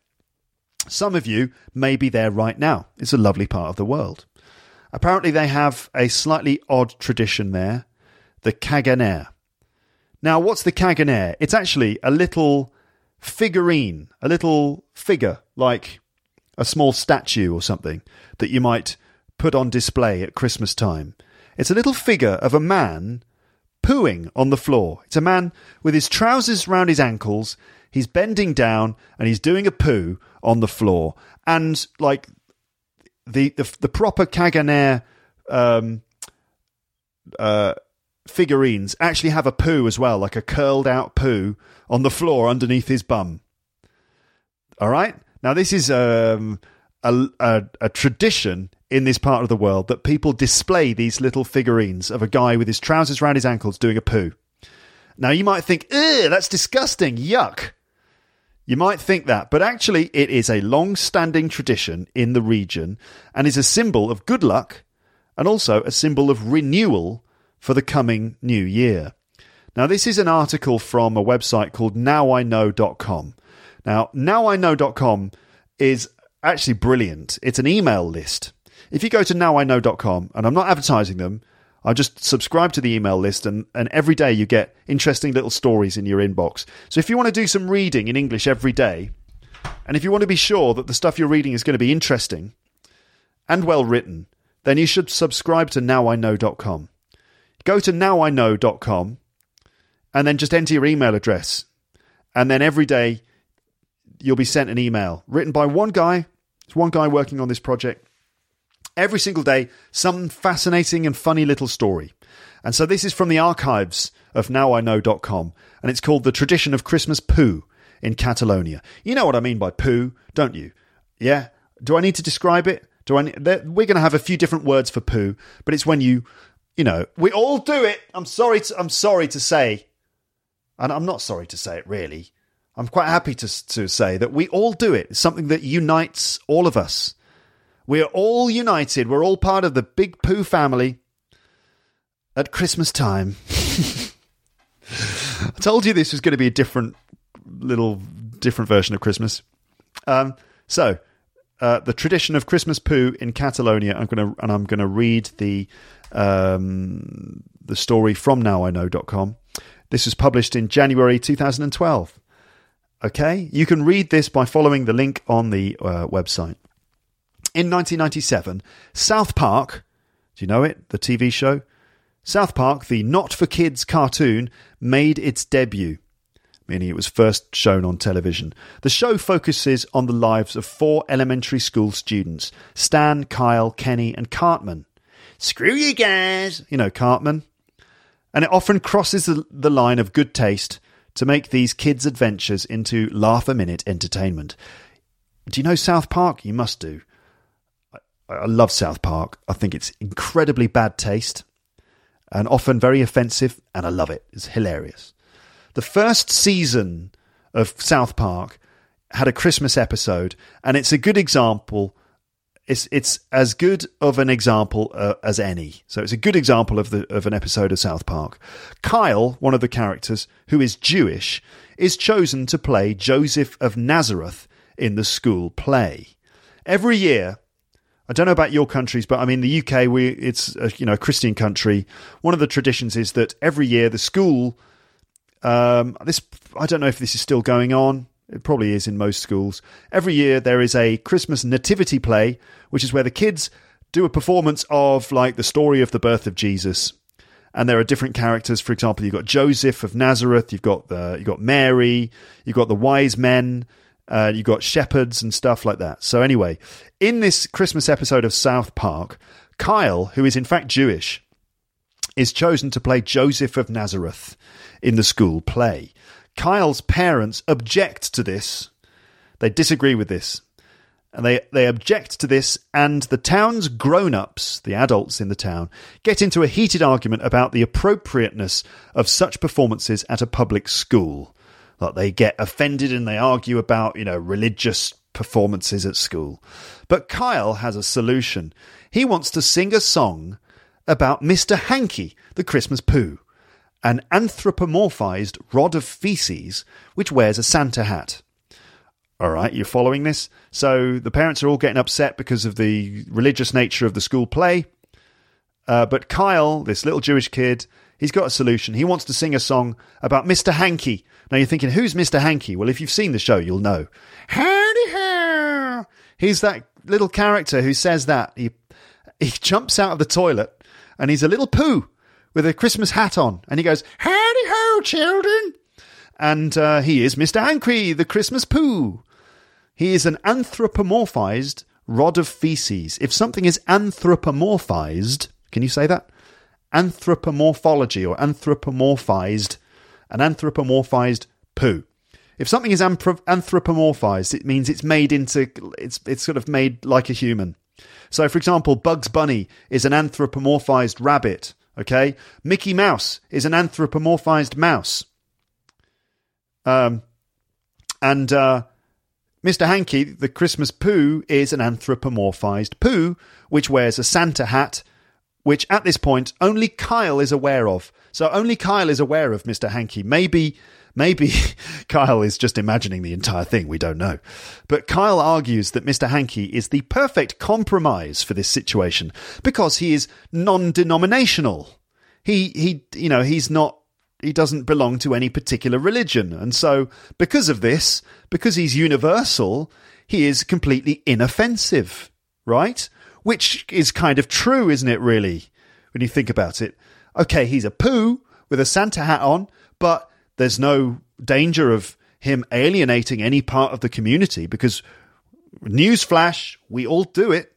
Some of you may be there right now. It's a lovely part of the world. Apparently, they have a slightly odd tradition there the Caganer. Now, what's the Caganer? It's actually a little figurine, a little figure, like a small statue or something, that you might put on display at Christmas time. It's a little figure of a man pooing on the floor. It's a man with his trousers round his ankles, he's bending down, and he's doing a poo on the floor. And, like, the the, the proper Caganer um, uh, figurines actually have a poo as well, like a curled out poo on the floor underneath his bum. All right. Now this is um, a, a, a tradition in this part of the world that people display these little figurines of a guy with his trousers around his ankles doing a poo. Now you might think, "Ugh, that's disgusting! Yuck!" You might think that, but actually, it is a long standing tradition in the region and is a symbol of good luck and also a symbol of renewal for the coming new year. Now, this is an article from a website called nowiknow.com. Now, nowiknow.com is actually brilliant. It's an email list. If you go to nowiknow.com, and I'm not advertising them, I just subscribe to the email list, and, and every day you get interesting little stories in your inbox. So if you want to do some reading in English every day, and if you want to be sure that the stuff you're reading is going to be interesting and well written, then you should subscribe to nowiknow.com. Go to nowiknow.com and then just enter your email address. And then every day you'll be sent an email written by one guy. It's one guy working on this project every single day some fascinating and funny little story. And so this is from the archives of nowiknow.com, and it's called The Tradition of Christmas Poo in Catalonia. You know what I mean by poo, don't you? Yeah? Do I need to describe it? Do I? we're going to have a few different words for poo, but it's when you, you know, we all do it. I'm sorry. To, I'm sorry to say, and I'm not sorry to say it really. I'm quite happy to to say that we all do it. It's something that unites all of us. We're all united. We're all part of the Big Poo family at Christmas time. I told you this was going to be a different little different version of Christmas. Um, so, uh, the tradition of Christmas poo in Catalonia. I'm going to and I'm going to read the um, the story from nowiknow.com. This was published in January 2012. Okay, you can read this by following the link on the uh, website. In 1997, South Park, do you know it? The TV show? South Park, the not for kids cartoon, made its debut. meaning it was first shown on television. The show focuses on the lives of four elementary school students Stan, Kyle, Kenny, and Cartman. Screw you guys! You know, Cartman. And it often crosses the, the line of good taste to make these kids' adventures into laugh a minute entertainment. Do you know South Park? You must do. I, love South Park. I think it's incredibly bad taste and often very offensive, and I love it. It's hilarious. The first season of South Park had a Christmas episode, and it's a good example. It's it's as good of an example uh, as any. So it's a good example of the of an episode of South Park. Kyle, one of the characters who is Jewish, is chosen to play Joseph of Nazareth in the school play. Every year, I don't know about your countries, but I mean the UK. We it's a, you know a Christian country. One of the traditions is that every year the school um, this I don't know if this is still going on. It probably is in most schools. Every year there is a Christmas nativity play, which is where the kids do a performance of like the story of the birth of Jesus. And there are different characters. For example, you've got Joseph of Nazareth, you've got the, you've got Mary, you've got the wise men, uh, you've got shepherds and stuff like that. So anyway, in this Christmas episode of South Park, Kyle, who is in fact Jewish, is chosen to play Joseph of Nazareth in the school play. Kyle's parents object to this. They disagree with this. And they, they object to this, and the town's grown ups, the adults in the town, get into a heated argument about the appropriateness of such performances at a public school. Like they get offended and they argue about, you know, religious performances at school. But Kyle has a solution. He wants to sing a song about Mr. Hanky, the Christmas poo, an anthropomorphized rod of feces which wears a Santa hat. All right, you're following this? So the parents are all getting upset because of the religious nature of the school play. Uh, but Kyle, this little Jewish kid, he's got a solution. He wants to sing a song about Mr. Hanky. Now you're thinking, who's Mr. Hanky? Well, if you've seen the show, you'll know. Howdy ho! He's that little character who says that. He, he jumps out of the toilet and he's a little poo with a Christmas hat on, and he goes, "Howdy ho, children!" And uh, he is Mister Hanky, the Christmas poo. He is an anthropomorphized rod of feces. If something is anthropomorphized, can you say that? Anthropomorphology or anthropomorphized, an anthropomorphized poo. If something is anthropomorphized, it means it's made into it's it's sort of made like a human. So, for example, Bugs Bunny is an anthropomorphized rabbit. Okay, Mickey Mouse is an anthropomorphized mouse. Um, and uh, Mr. Hanky, the Christmas poo, is an anthropomorphized poo, which wears a Santa hat, which at this point only Kyle is aware of. So only Kyle is aware of Mr. Hanky. Maybe Maybe Kyle is just imagining the entire thing, we don't know. But Kyle argues that Mr. Hanky is the perfect compromise for this situation because he is non denominational. He, he, you know, he's not, he doesn't belong to any particular religion. And so, because of this, because he's universal, he is completely inoffensive, right? Which is kind of true, isn't it, really? When you think about it. Okay, he's a poo with a Santa hat on, but there's no danger of him alienating any part of the community because newsflash, we all do it.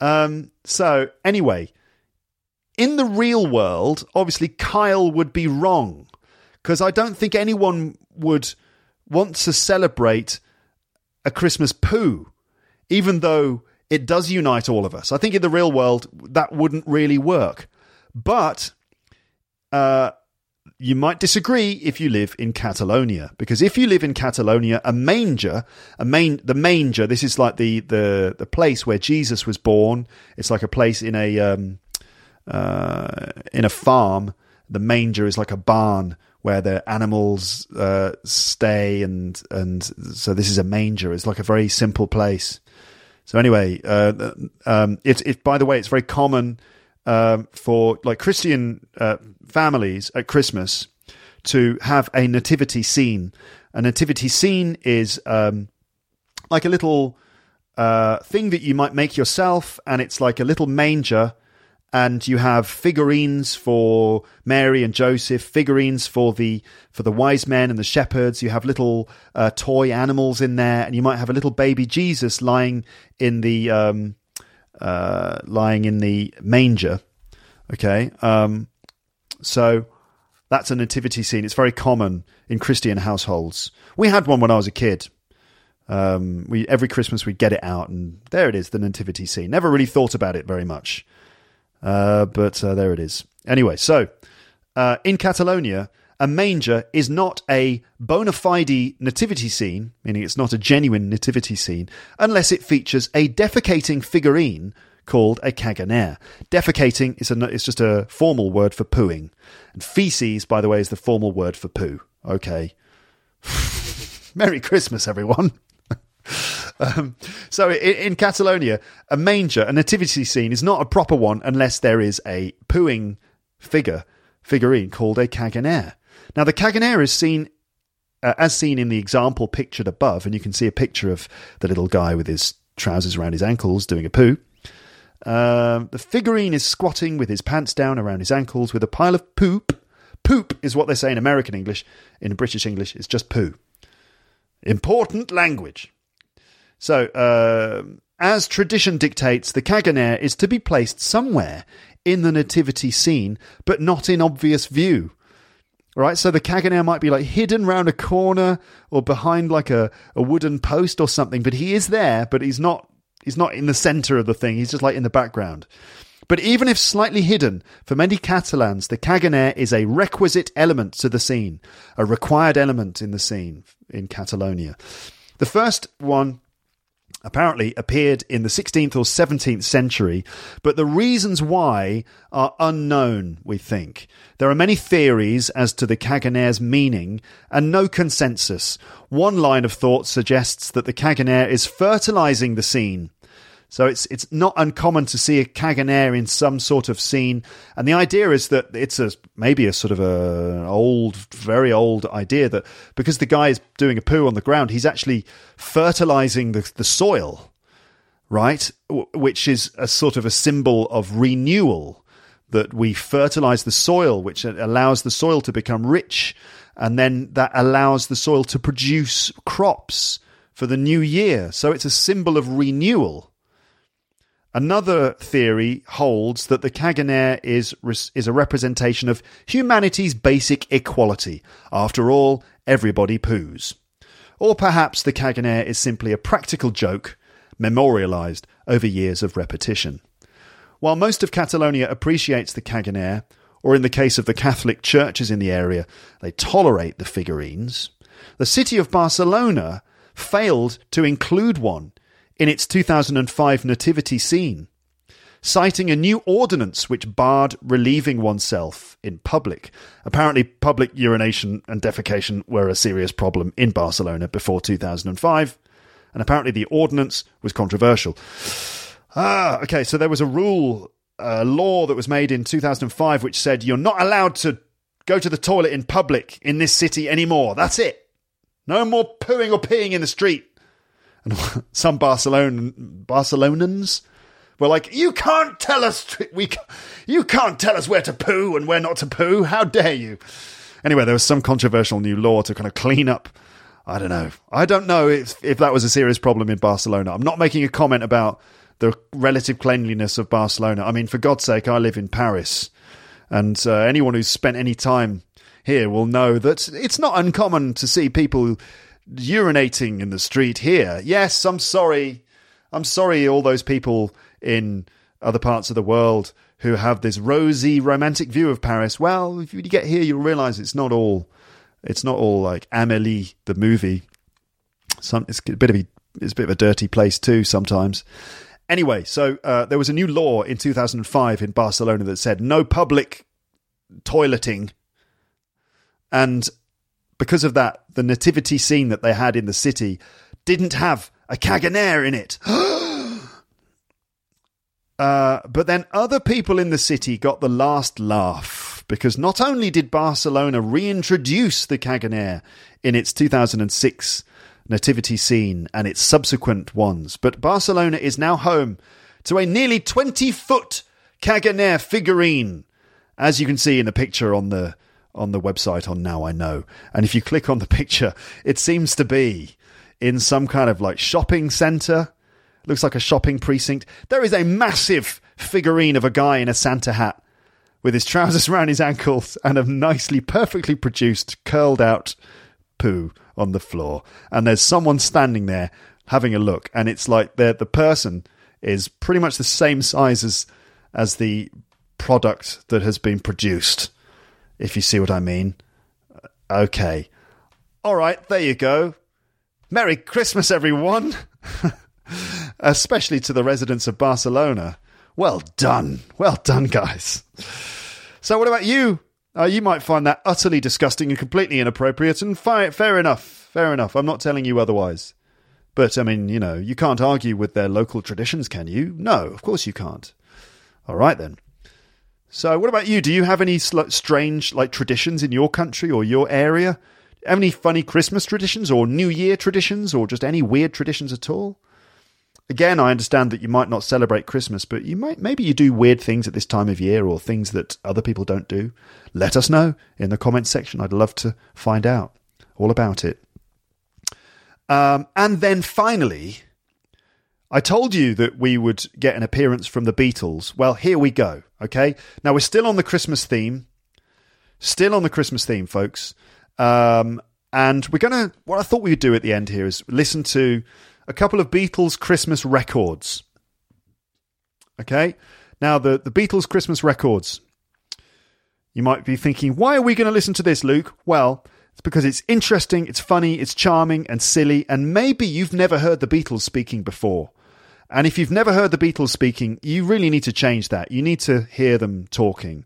Um, so anyway, in the real world, obviously Kyle would be wrong because I don't think anyone would want to celebrate a Christmas poo, even though it does unite all of us. I think in the real world that wouldn't really work, but uh, you might disagree if you live in Catalonia, because if you live in Catalonia, a manger, a main, the manger, this is like the the the place where Jesus was born. It's like a place in a um, uh, in a farm. The manger is like a barn where the animals uh, stay, and and so this is a manger. It's like a very simple place. So anyway, uh, um, it, it by the way, it's very common um, for like Christian uh, families at Christmas to have a nativity scene. A nativity scene is um, like a little uh, thing that you might make yourself, and it's like a little manger, and you have figurines for Mary and Joseph, figurines for the for the wise men and the shepherds. You have little uh, toy animals in there, and you might have a little baby Jesus lying in the um, uh, lying in the manger. Okay, um, so that's a nativity scene. It's very common in Christian households. We had one when I was a kid. Um, we every Christmas we'd get it out, and there it is, the nativity scene. Never really thought about it very much. Uh, but uh, there it is. Anyway, so uh, in Catalonia, a manger is not a bona fide nativity scene, meaning it's not a genuine nativity scene, unless it features a defecating figurine called a caganer. Defecating is, a, is just a formal word for pooing. And feces, by the way, is the formal word for poo. Okay. Merry Christmas, everyone. Um, so in, in, Catalonia, a manger, a nativity scene, is not a proper one unless there is a pooing figure, figurine called a caganer. Now, the caganer is seen uh, as seen in the example pictured above, and you can see a picture of the little guy with his trousers around his ankles doing a poo. Um, the figurine is squatting with his pants down around his ankles with a pile of poop. Poop is what they say in American English. In British English, it's just poo. Important language. So, uh, as tradition dictates, the caganer is to be placed somewhere in the nativity scene, but not in obvious view. Right, so the caganer might be like hidden round a corner or behind like a, a wooden post or something, but he is there, but he's not he's not in the center of the thing, he's just like in the background. But even if slightly hidden, for many Catalans, the caganer is a requisite element to the scene, a required element in the scene in Catalonia. The first one apparently appeared in the 16th or 17th century, but the reasons why are unknown, we think. There are many theories as to the Caganer's meaning and no consensus. One line of thought suggests that the Caganer is fertilizing the scene so it's it's not uncommon to see a caganer in some sort of scene, and the idea is that it's a maybe a sort of a old, very old idea that because the guy is doing a poo on the ground, he's actually fertilizing the the soil, right? Which is a sort of a symbol of renewal that we fertilize the soil, which allows the soil to become rich, and then that allows the soil to produce crops for the new year. So it's a symbol of renewal. Another theory holds that the Caganer is, is a representation of humanity's basic equality. After all, everybody poos. Or perhaps the Caganer is simply a practical joke, memorialized over years of repetition. While most of Catalonia appreciates the Caganer, or in the case of the Catholic churches in the area, they tolerate the figurines, the city of Barcelona failed to include one in its 2005 nativity scene, citing a new ordinance which barred relieving oneself in public. Apparently, public urination and defecation were a serious problem in Barcelona before 2005, and apparently the ordinance was controversial. Ah, okay, so there was a rule, a law that was made in 2005 which said you're not allowed to go to the toilet in public in this city anymore. That's it. No more pooing or peeing in the street. And some Barcelona Barcelonans were like, "You can't tell us we, you can't tell us where to poo and where not to poo. How dare you?" Anyway, there was some controversial new law to kind of clean up. I don't know. I don't know if if that was a serious problem in Barcelona. I'm not making a comment about the relative cleanliness of Barcelona. I mean, for God's sake, I live in Paris, and uh, anyone who's spent any time here will know that it's not uncommon to see people urinating in the street here. Yes, I'm sorry. I'm sorry, all those people in other parts of the world who have this rosy romantic view of Paris. Well, if you get here, you'll realize it's not all. It's not all like Amelie the movie. Some it's a bit of a it's a bit of a dirty place too sometimes. Anyway, so uh, there was a new law in 2005 in Barcelona that said no public toileting, and because of that, the nativity scene that they had in the city didn't have a caganer in it. uh, but then other people in the city got the last laugh because not only did Barcelona reintroduce the caganer in its 2006 nativity scene and its subsequent ones, but Barcelona is now home to a nearly 20 foot Caganer figurine, as you can see in the picture on the on the website on Now I Know. And if you click on the picture, it seems to be in some kind of like shopping center. Looks like a shopping precinct. There is a massive figurine of a guy in a Santa hat with his trousers around his ankles and a nicely, perfectly produced, curled out poo on the floor. And there's someone standing there having a look. And it's like the the person is pretty much the same size as as the product that has been produced, if you see what I mean. Okay. All right, there you go. Merry Christmas, everyone. Especially to the residents of Barcelona. Well done. Well done, guys. So, what about you? Uh, you might find that utterly disgusting and completely inappropriate, and fi- fair enough. Fair enough. I'm not telling you otherwise. But, I mean, you know, you can't argue with their local traditions, can you? No, of course you can't. All right, then. So, what about you? Do you have any strange, like, traditions in your country or your area? Have any funny Christmas traditions or New Year traditions or just any weird traditions at all? Again, I understand that you might not celebrate Christmas, but you might maybe you do weird things at this time of year or things that other people don't do. Let us know in the comments section. I'd love to find out all about it. Um, and then finally, I told you that we would get an appearance from the Beatles. Well, here we go. Okay. Now we're still on the Christmas theme. Still on the Christmas theme, folks. Um, and we're going to, what I thought we would do at the end here is listen to a couple of Beatles Christmas records. Okay. Now, the, the Beatles Christmas records. You might be thinking, why are we going to listen to this, Luke? Well, it's because it's interesting, it's funny, it's charming and silly, and maybe you've never heard the Beatles speaking before. And if you've never heard the Beatles speaking, you really need to change that. You need to hear them talking.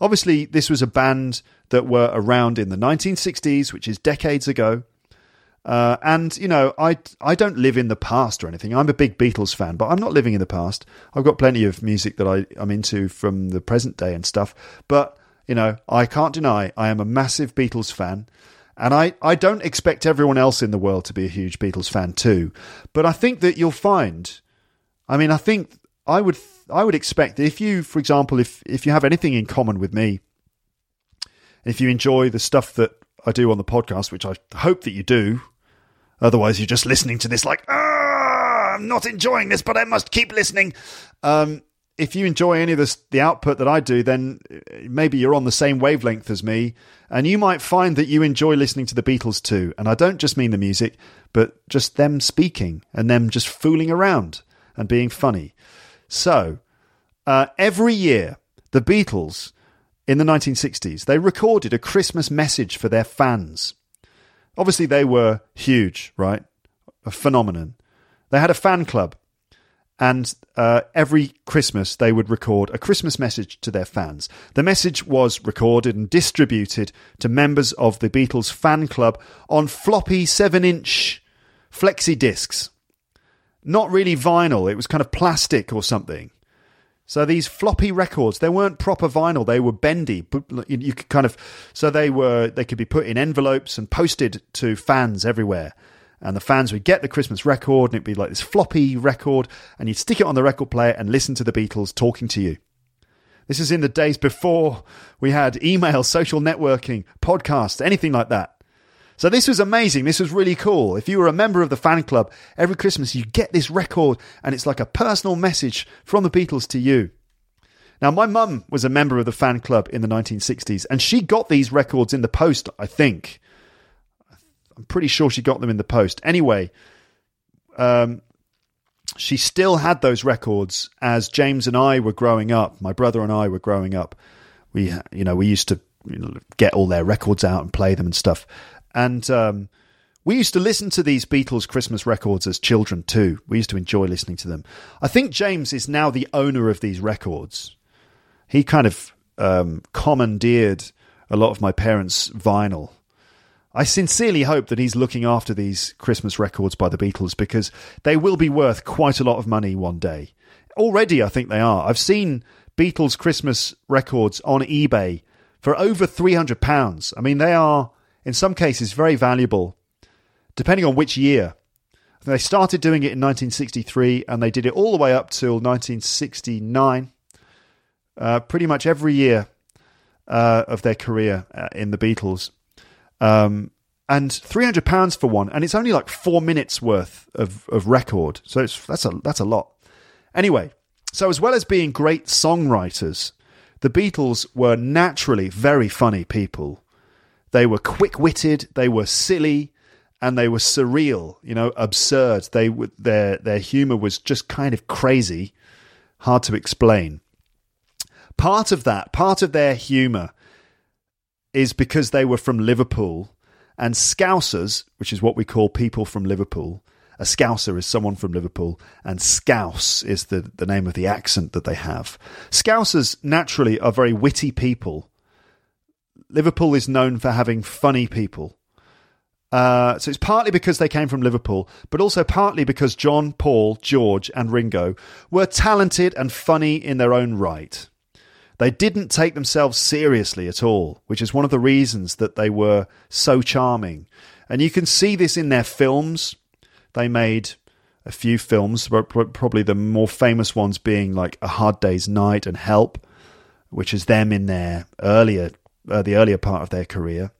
Obviously, this was a band that were around in the 1960s, which is decades ago. Uh, and you know, I I don't live in the past or anything. I'm a big Beatles fan, but I'm not living in the past. I've got plenty of music that I, I'm into from the present day and stuff. But you know, I can't deny I am a massive Beatles fan. And I, I don't expect everyone else in the world to be a huge Beatles fan too. But I think that you'll find I mean, I think I would I would expect that if you, for example, if if you have anything in common with me, if you enjoy the stuff that I do on the podcast, which I hope that you do, otherwise you're just listening to this like, ah, I'm not enjoying this, but I must keep listening. Um, if you enjoy any of this, the output that I do, then uh, maybe you're on the same wavelength as me, and you might find that you enjoy listening to the Beatles too. And I don't just mean the music, but just them speaking and them just fooling around and being funny. So uh, every year, the Beatles in the 1960s they recorded a Christmas message for their fans. Obviously, they were huge, right? A phenomenon. They had a fan club and uh, every Christmas they would record a Christmas message to their fans. The message was recorded and distributed to members of the Beatles fan club on floppy 7 inch flexi discs. Not really vinyl, it was kind of plastic or something. So these floppy records, they weren't proper vinyl; they were bendy. But You could kind of, so they were, they could be put in envelopes and posted to fans everywhere and the fans would get the Christmas record, and it'd be like this floppy record, and you'd stick it on the record player and listen to the Beatles talking to you. This is in the days before we had email, social networking, podcasts, anything like that. So this was amazing. This was really cool. If you were a member of the fan club, every Christmas you get this record, and it's like a personal message from the Beatles to you. Now, my mum was a member of the fan club in the 1960s, and she got these records in the post, I think. I'm pretty sure she got them in the post. Anyway, um, she still had those records as James and I were growing up. My brother and I were growing up. We, you know, we used to you know, get all their records out and play them and stuff. And um, we used to listen to these Beatles Christmas records as children too. We used to enjoy listening to them. I think James is now the owner of these records. He kind of um, commandeered a lot of my parents' vinyl I sincerely hope that he's looking after these Christmas records by the Beatles because they will be worth quite a lot of money one day. Already, I think they are. I've seen Beatles Christmas records on eBay for over £300. I mean, they are, in some cases, very valuable, depending on which year. They started doing it in 1963 and they did it all the way up till 1969. uh, pretty much every year uh, of their career uh, in the Beatles. Um, and three hundred pounds for one, and it's only like four minutes worth of, of record, so that's a that's a lot. Anyway, so as well as being great songwriters, the Beatles were naturally very funny people. They were quick witted, they were silly, and they were surreal. You know, absurd. They their their humor was just kind of crazy, hard to explain. Part of that, part of their humor, is because they were from Liverpool and Scousers, which is what we call people from Liverpool. A Scouser is someone from Liverpool, and Scouse is the, the name of the accent that they have. Scousers naturally are very witty people. Liverpool is known for having funny people. Uh, so it's partly because they came from Liverpool, but also partly because John, Paul, George, and Ringo were talented and funny in their own right. They didn't take themselves seriously at all, which is one of the reasons that they were so charming. And you can see this in their films. They made a few films, but probably the more famous ones being like A Hard Day's Night and Help, which is them in their earlier, uh, the earlier part of their career,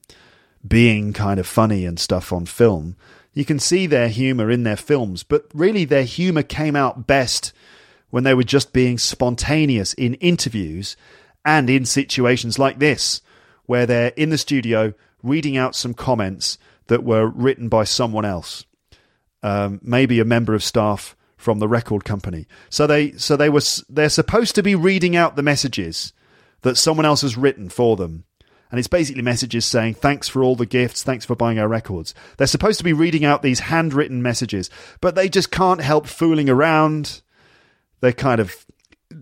being kind of funny and stuff on film. You can see their humor in their films, but really their humor came out best when they were just being spontaneous in interviews and in situations like this, where they're in the studio reading out some comments that were written by someone else, um, maybe a member of staff from the record company. So they so they were they're supposed to be reading out the messages that someone else has written for them. And it's basically messages saying, thanks for all the gifts, thanks for buying our records. They're supposed to be reading out these handwritten messages, but they just can't help fooling around they're kind of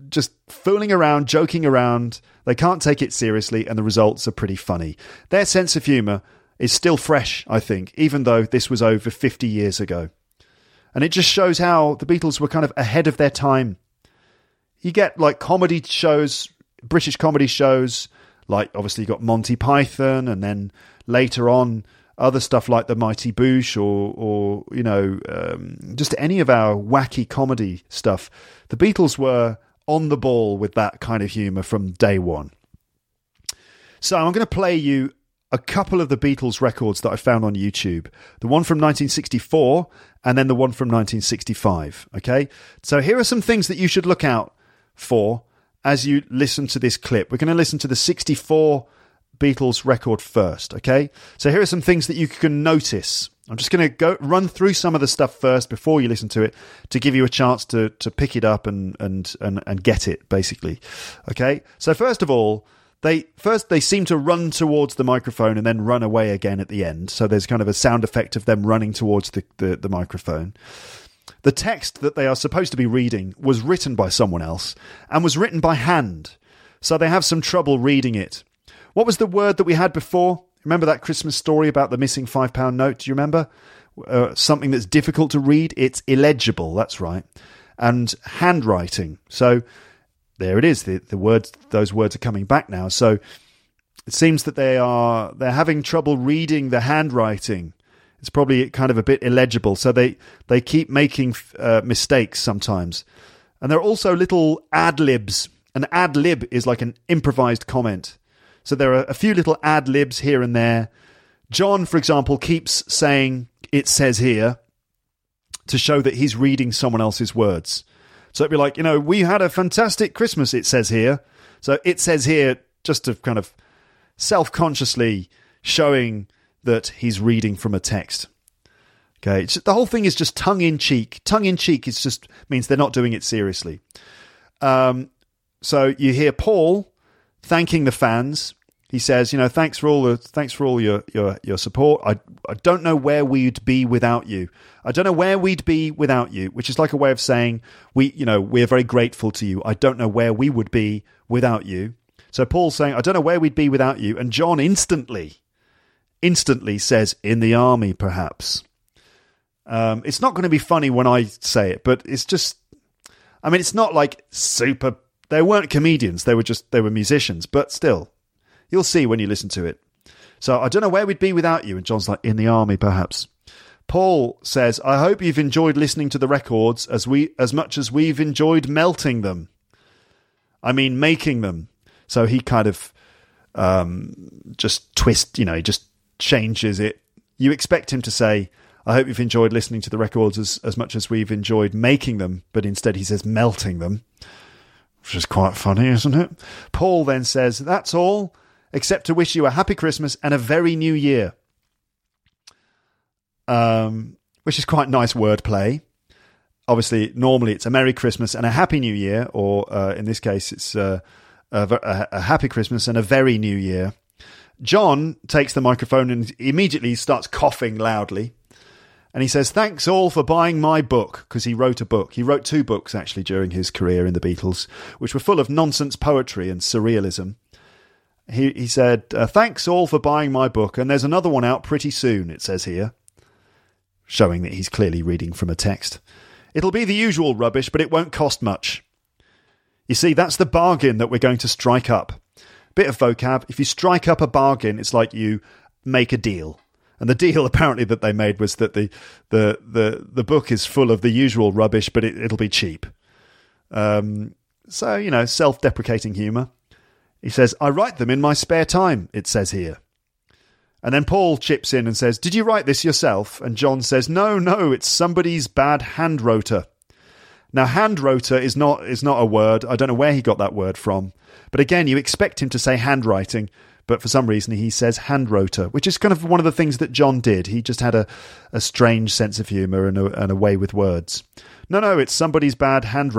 just fooling around, joking around. They can't take it seriously, and the results are pretty funny. Their sense of humour is still fresh, I think, even though this was over 50 years ago. And it just shows how the Beatles were kind of ahead of their time. You get like comedy shows, British comedy shows, like obviously you got Monty Python, and then later on, other stuff like the Mighty Boosh or, or you know, um, just any of our wacky comedy stuff. The Beatles were on the ball with that kind of humour from day one. So I'm going to play you a couple of the Beatles records that I found on YouTube. The one from 1964 and then the one from 1965. Okay. So here are some things that you should look out for as you listen to this clip. We're going to listen to the 64 Beatles record first, okay? So here are some things that you can notice. I'm just going to go run through some of the stuff first before you listen to it to give you a chance to to pick it up and and and, and get it basically. Okay? So first of all, they first they seem to run towards the microphone and then run away again at the end. So there's kind of a sound effect of them running towards the, the, the microphone. The text that they are supposed to be reading was written by someone else and was written by hand. So they have some trouble reading it. What was the word that we had before? Remember that Christmas story about the missing five pound note? Do you remember? Uh, something that's difficult to read. It's illegible. That's right. And handwriting. So there it is. The, the words, those words are coming back now. So it seems that they are they're having trouble reading the handwriting. It's probably kind of a bit illegible. So they they keep making uh, mistakes sometimes. And there are also little ad libs. An ad lib is like an improvised comment. So there are a few little ad libs here and there. John, for example, keeps saying, it says here, to show that he's reading someone else's words. So it'd be like, you know, we had a fantastic Christmas, it says here. So it says here, just to kind of self consciously showing that he's reading from a text. Okay, it's, the whole thing is just tongue in cheek. Tongue in cheek is just means they're not doing it seriously. Um, so you hear Paul thanking the fans he says, you know, thanks for all the thanks for all your your your support. I I don't know where we'd be without you. I don't know where we'd be without you, which is like a way of saying we, you know, we're very grateful to you. I don't know where we would be without you. So Paul's saying, I don't know where we'd be without you, and John instantly, instantly says, in the army, perhaps. Um, it's not going to be funny when I say it, but it's just, I mean, it's not like super. They weren't comedians; they were just they were musicians, but still, You'll see when you listen to it. So I don't know where we'd be without you. And John's like, in the army, perhaps. Paul says, I hope you've enjoyed listening to the records as we as much as we've enjoyed melting them. I mean making them. So he kind of um, just twist, you know, he just changes it. You expect him to say, I hope you've enjoyed listening to the records as, as much as we've enjoyed making them, but instead he says melting them, which is quite funny, isn't it? Paul then says, That's all, except to wish you a happy Christmas and a very new year. Um, which is quite nice wordplay. Obviously, normally it's a Merry Christmas and a Happy New Year, or uh, in this case, it's uh, a, a, a Happy Christmas and a very New Year. John takes the microphone and immediately starts coughing loudly. And he says, Thanks all for buying my book, because he wrote a book. He wrote two books actually during his career in the Beatles, which were full of nonsense poetry and surrealism. He, he said, uh, Thanks all for buying my book, and there's another one out pretty soon, it says here, showing that he's clearly reading from a text. It'll be the usual rubbish, but it won't cost much. You see, that's the bargain that we're going to strike up. Bit of vocab. If you strike up a bargain, it's like you make a deal. And the deal apparently that they made was that the the the, the book is full of the usual rubbish, but it, will be cheap. Um, so you know, self-deprecating humour. He says, "I write them in my spare time." It says here. And then Paul chips in and says, Did you write this yourself? And John says, No, no, it's somebody's bad hand. Now, hand is not is not a word. I don't know where he got that word from. But again, you expect him to say handwriting, but for some reason he says hand which is kind of one of the things that John did. He just had a, a strange sense of humour and a, and a way with words. No, no, it's somebody's bad hand.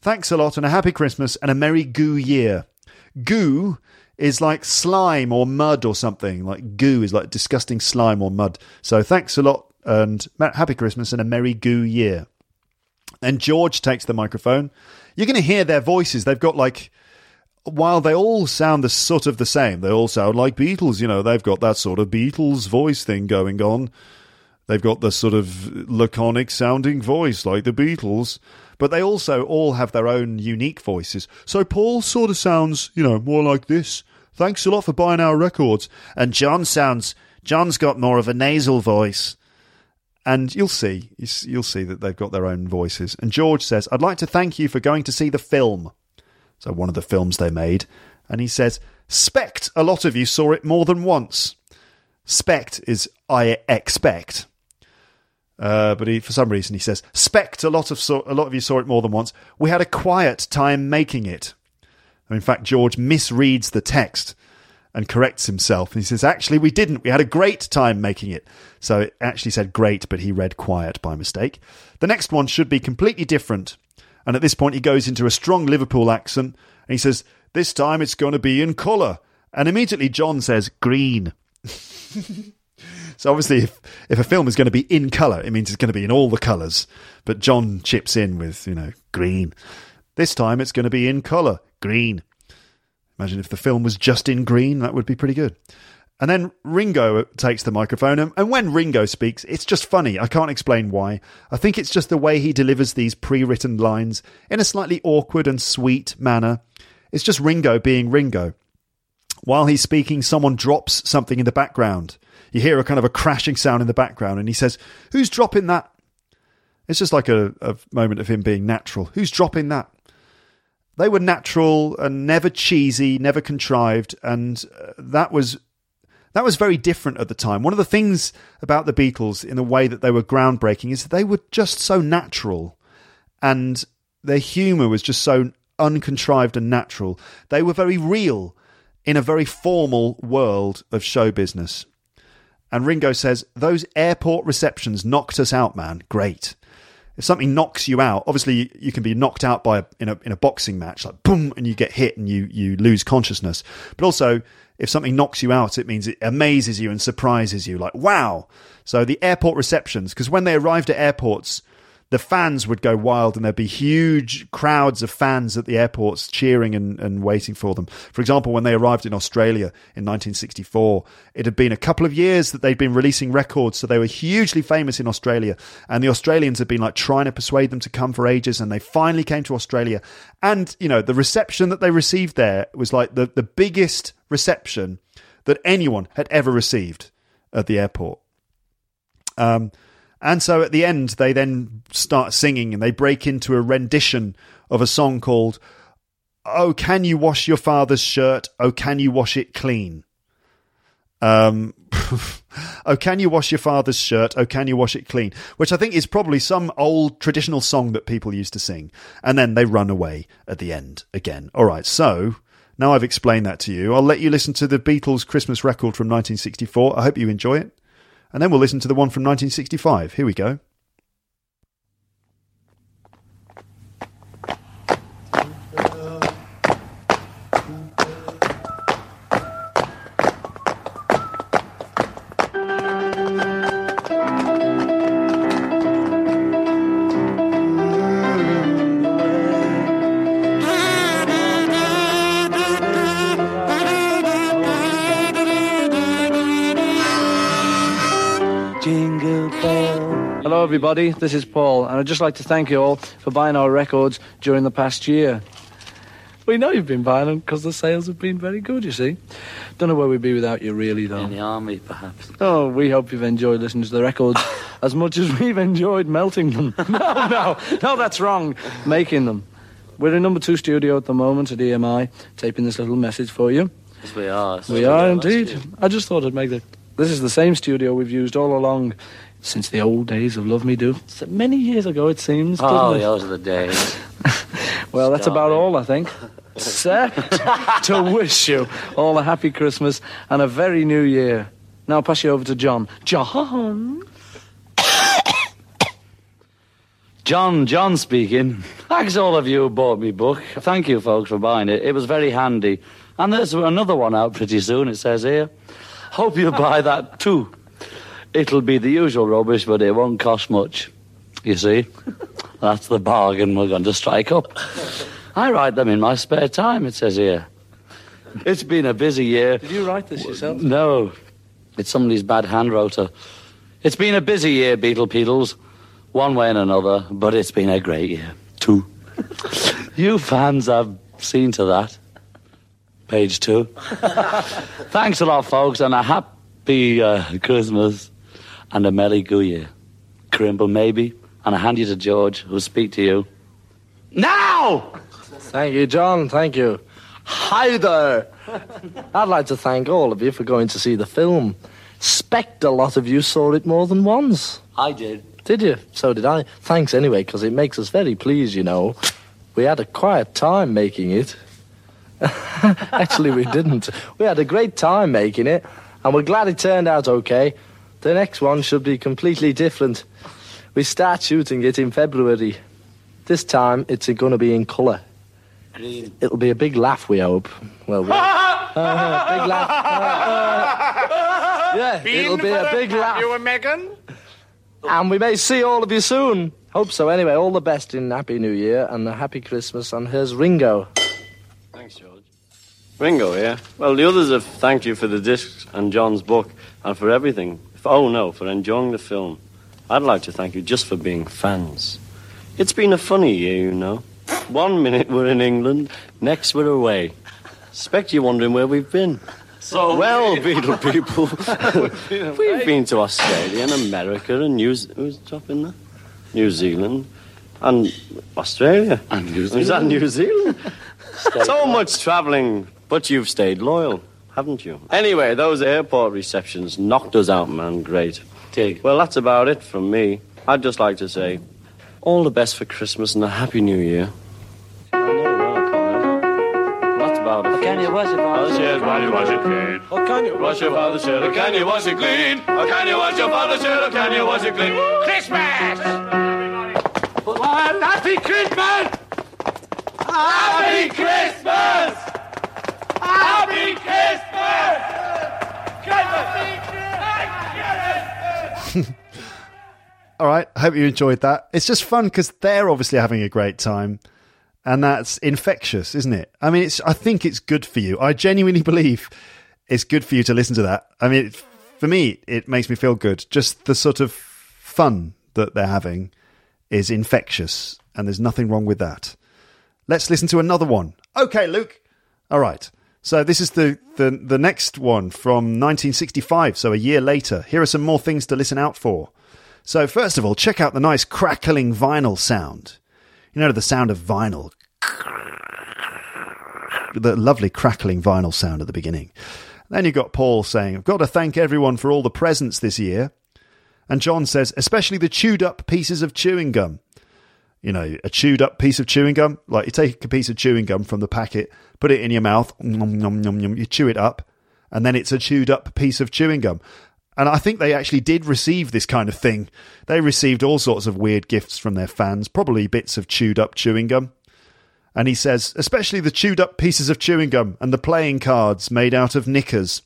Thanks a lot and a happy Christmas and a merry goo year. Goo is like slime or mud or something. Like goo is like disgusting slime or mud. So thanks a lot and happy Christmas and a merry goo year. Then George takes the microphone. You're going to hear their voices. They've got like, while they all sound the sort of the same, they all sound like Beatles. You know, they've got that sort of Beatles voice thing going on. They've got the sort of laconic sounding voice like the Beatles, but they also all have their own unique voices. So Paul sort of sounds, you know, more like this. Thanks a lot for buying our records. And John sounds, John's got more of a nasal voice and you'll see you'll see that they've got their own voices and george says i'd like to thank you for going to see the film so one of the films they made and he says spect a lot of you saw it more than once spect is i expect uh, but he, for some reason he says spect a lot of a lot of you saw it more than once we had a quiet time making it And in fact george misreads the text and corrects himself. And he says, Actually, we didn't. We had a great time making it. So it actually said great, but he read quiet by mistake. The next one should be completely different. And at this point, he goes into a strong Liverpool accent and he says, This time it's going to be in colour. And immediately John says, Green. so obviously, if, if a film is going to be in colour, it means it's going to be in all the colours. But John chips in with, you know, green. This time it's going to be in colour, green. Imagine if the film was just in green, that would be pretty good. And then Ringo takes the microphone, and when Ringo speaks, it's just funny. I can't explain why. I think it's just the way he delivers these pre written lines in a slightly awkward and sweet manner. It's just Ringo being Ringo. While he's speaking, someone drops something in the background. You hear a kind of a crashing sound in the background, and he says, Who's dropping that? It's just like a, a moment of him being natural. Who's dropping that? They were natural and never cheesy, never contrived, and uh, that was that was very different at the time. One of the things about the Beatles, in the way that they were groundbreaking, is that they were just so natural, and their humour was just so uncontrived and natural. They were very real in a very formal world of show business. And Ringo says, Those airport receptions knocked us out, man. Great if something knocks you out, obviously you can be knocked out by a, in a in a boxing match, like boom, and you get hit and you you lose consciousness. But also, if something knocks you out, it means it amazes you and surprises you, like wow. So the airport receptions, because when they arrived at airports, the fans would go wild and there'd be huge crowds of fans at the airports cheering and, and waiting for them. For example, when they arrived in Australia in 1964, it had been a couple of years that they'd been releasing records, so they were hugely famous in Australia. And the Australians had been like trying to persuade them to come for ages, and they finally came to Australia. And, you know, the reception that they received there was like the, the biggest reception that anyone had ever received at the airport. Um, and so at the end, they then start singing and they break into a rendition of a song called Oh, can you wash your father's shirt? Oh, can you wash it clean? Um, oh, can you wash your father's shirt? Oh, can you wash it clean? Which I think is probably some old traditional song that people used to sing. And then they run away at the end again. All right, so now I've explained that to you. I'll let you listen to the Beatles' Christmas record from 1964. I hope you enjoy it. And then we'll listen to the one from 1965. Here we go. Hello, everybody. This is Paul, and I'd just like to thank you all for buying our records during the past year. We know you've been buying them because the sales have been very good, you see. Don't know where we'd be without you, really, though. In the army, perhaps. Oh, we hope you've enjoyed listening to the records as much as we've enjoyed melting them. no, no, no, that's wrong. Making them. We're in number two studio at the moment at EMI, taping this little message for you. Yes, we are. We are indeed. I just thought I'd make the. This is the same studio we've used all along since the old days of Love Me Do. So many years ago, it seems. Oh, doesn't it? those are the days. Well, that's about Starving. all, I think. Except to wish you all a happy Christmas and a very new year. Now I'll pass you over to John. John? John, John speaking. Thanks all of you who bought me book. Thank you, folks, for buying it. It was very handy. And there's another one out pretty soon, it says here. Hope you buy that too. It'll be the usual rubbish, but it won't cost much. You see? That's the bargain we're going to strike up. I write them in my spare time, it says here. It's been a busy year. Did you write this yourself? No, it's somebody's bad hand rotor. It's been a busy year, Beetle Beetles, one way and another, but it's been a great year, too. you fans have seen to that. Page two. Thanks a lot, folks, and a happy uh, Christmas and a Merry Goo Year. Crimble, maybe, and I hand you to George, who'll speak to you. Now! Thank you, John. Thank you. Hi there. I'd like to thank all of you for going to see the film. Spect a lot of you saw it more than once. I did. Did you? So did I. Thanks anyway, because it makes us very pleased, you know. We had a quiet time making it. Actually, we didn't. We had a great time making it, and we're glad it turned out okay. The next one should be completely different. We start shooting it in February. This time, it's going to be in colour. Green. It'll be a big laugh, we hope. Well, we Uh, big laugh. Uh, yeah, it'll be a big laugh. You and Megan? And we may see all of you soon. Hope so. Anyway, all the best in Happy New Year and a Happy Christmas. And here's Ringo. Thanks, George. Ringo, yeah? Well, the others have thanked you for the discs and John's book and for everything. Oh, no, for enjoying the film. I'd like to thank you just for being fans. It's been a funny year, you know. One minute we're in England, next we're away. Expect you're wondering where we've been. So Well, Beetle people, we've been to Australia and America and New... Who's top in there? New Zealand and Australia. And New Is that New Zealand? so much travelling, but you've stayed loyal, haven't you? Anyway, those airport receptions knocked us out, man. Great. Dig. Well, that's about it from me. I'd just like to say all the best for Christmas and a Happy New Year. I know, well, I can't. About it. Can you wash it Father's shirt, can you wash it clean? Oh, can you? Wash your father's shirt, can you wash it clean? Or can you wash your father's shirt, can you wash it clean? Christmas! Well, happy Christmas! Happy Christmas! Happy Christmas! All right. I hope you enjoyed that. It's just fun because they're obviously having a great time. And that's infectious, isn't it? I mean, it's. I think it's good for you. I genuinely believe it's good for you to listen to that. I mean, it, for me, it makes me feel good. Just the sort of fun that they're having is infectious, and there's nothing wrong with that. Let's listen to another one. Okay, Luke. All right. So this is the, the, the next one from 1965, so a year later. Here are some more things to listen out for. So first of all, check out the nice crackling vinyl sound. You know the sound of vinyl. the lovely crackling vinyl sound at the beginning. Then you've got Paul saying, I've got to thank everyone for all the presents this year. And John says, especially the chewed up pieces of chewing gum. You know, a chewed up piece of chewing gum, like you take a piece of chewing gum from the packet, put it in your mouth, nom, nom, nom, nom, you chew it up, and then it's a chewed up piece of chewing gum. And I think they actually did receive this kind of thing. They received all sorts of weird gifts from their fans, probably bits of chewed up chewing gum. And he says, especially the chewed up pieces of chewing gum and the playing cards made out of knickers.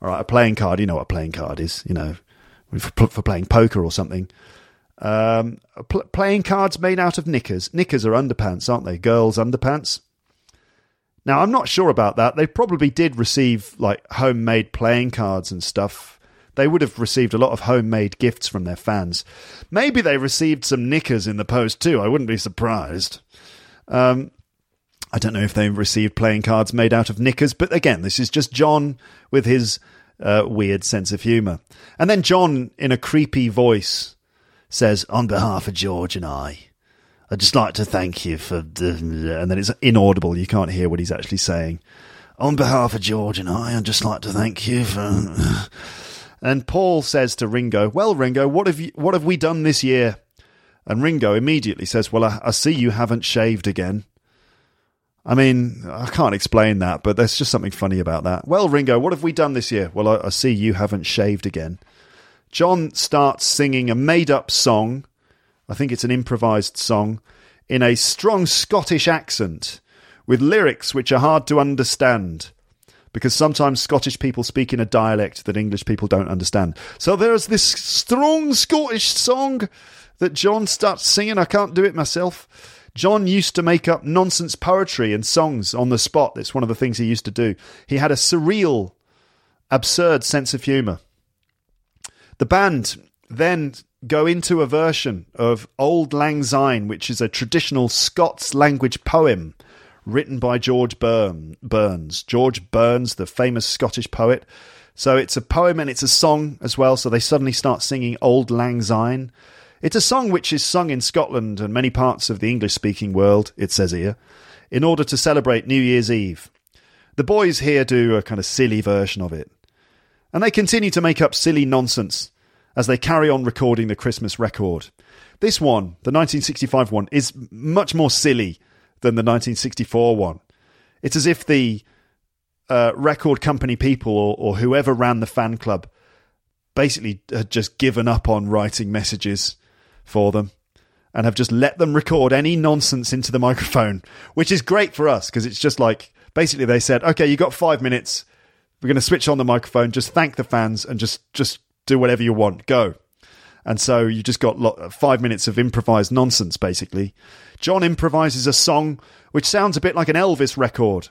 All right, a playing card, you know what a playing card is, you know, for, for playing poker or something. Um, pl- playing cards made out of knickers. Knickers are underpants, aren't they? Girls' underpants. Now, I'm not sure about that. They probably did receive like homemade playing cards and stuff. They would have received a lot of homemade gifts from their fans. Maybe they received some knickers in the post too. I wouldn't be surprised. Um, I don't know if they received playing cards made out of knickers, but again, this is just John with his uh, weird sense of humour. And then John, in a creepy voice, says, On behalf of George and I, I'd just like to thank you for the. And then it's inaudible, you can't hear what he's actually saying. On behalf of George and I, I'd just like to thank you for. And Paul says to Ringo, Well, Ringo, what have, you, what have we done this year? And Ringo immediately says, Well, I, I see you haven't shaved again. I mean, I can't explain that, but there's just something funny about that. Well, Ringo, what have we done this year? Well, I, I see you haven't shaved again. John starts singing a made up song. I think it's an improvised song in a strong Scottish accent with lyrics which are hard to understand because sometimes Scottish people speak in a dialect that English people don't understand. So there's this strong Scottish song that John starts singing. I can't do it myself. John used to make up nonsense poetry and songs on the spot. That's one of the things he used to do. He had a surreal, absurd sense of humour. The band then go into a version of Auld Lang Syne, which is a traditional Scots language poem written by George Burns. George Burns, the famous Scottish poet. So it's a poem and it's a song as well. So they suddenly start singing Auld Lang Syne. It's a song which is sung in Scotland and many parts of the English speaking world, it says here, in order to celebrate New Year's Eve. The boys here do a kind of silly version of it. And they continue to make up silly nonsense as they carry on recording the Christmas record. This one, the 1965 one, is much more silly than the 1964 one. It's as if the uh, record company people or, or whoever ran the fan club basically had just given up on writing messages for them and have just let them record any nonsense into the microphone, which is great for us because it's just like basically they said, okay, you got five minutes. We're going to switch on the microphone. Just thank the fans and just just do whatever you want. Go. And so you just got five minutes of improvised nonsense, basically. John improvises a song which sounds a bit like an Elvis record.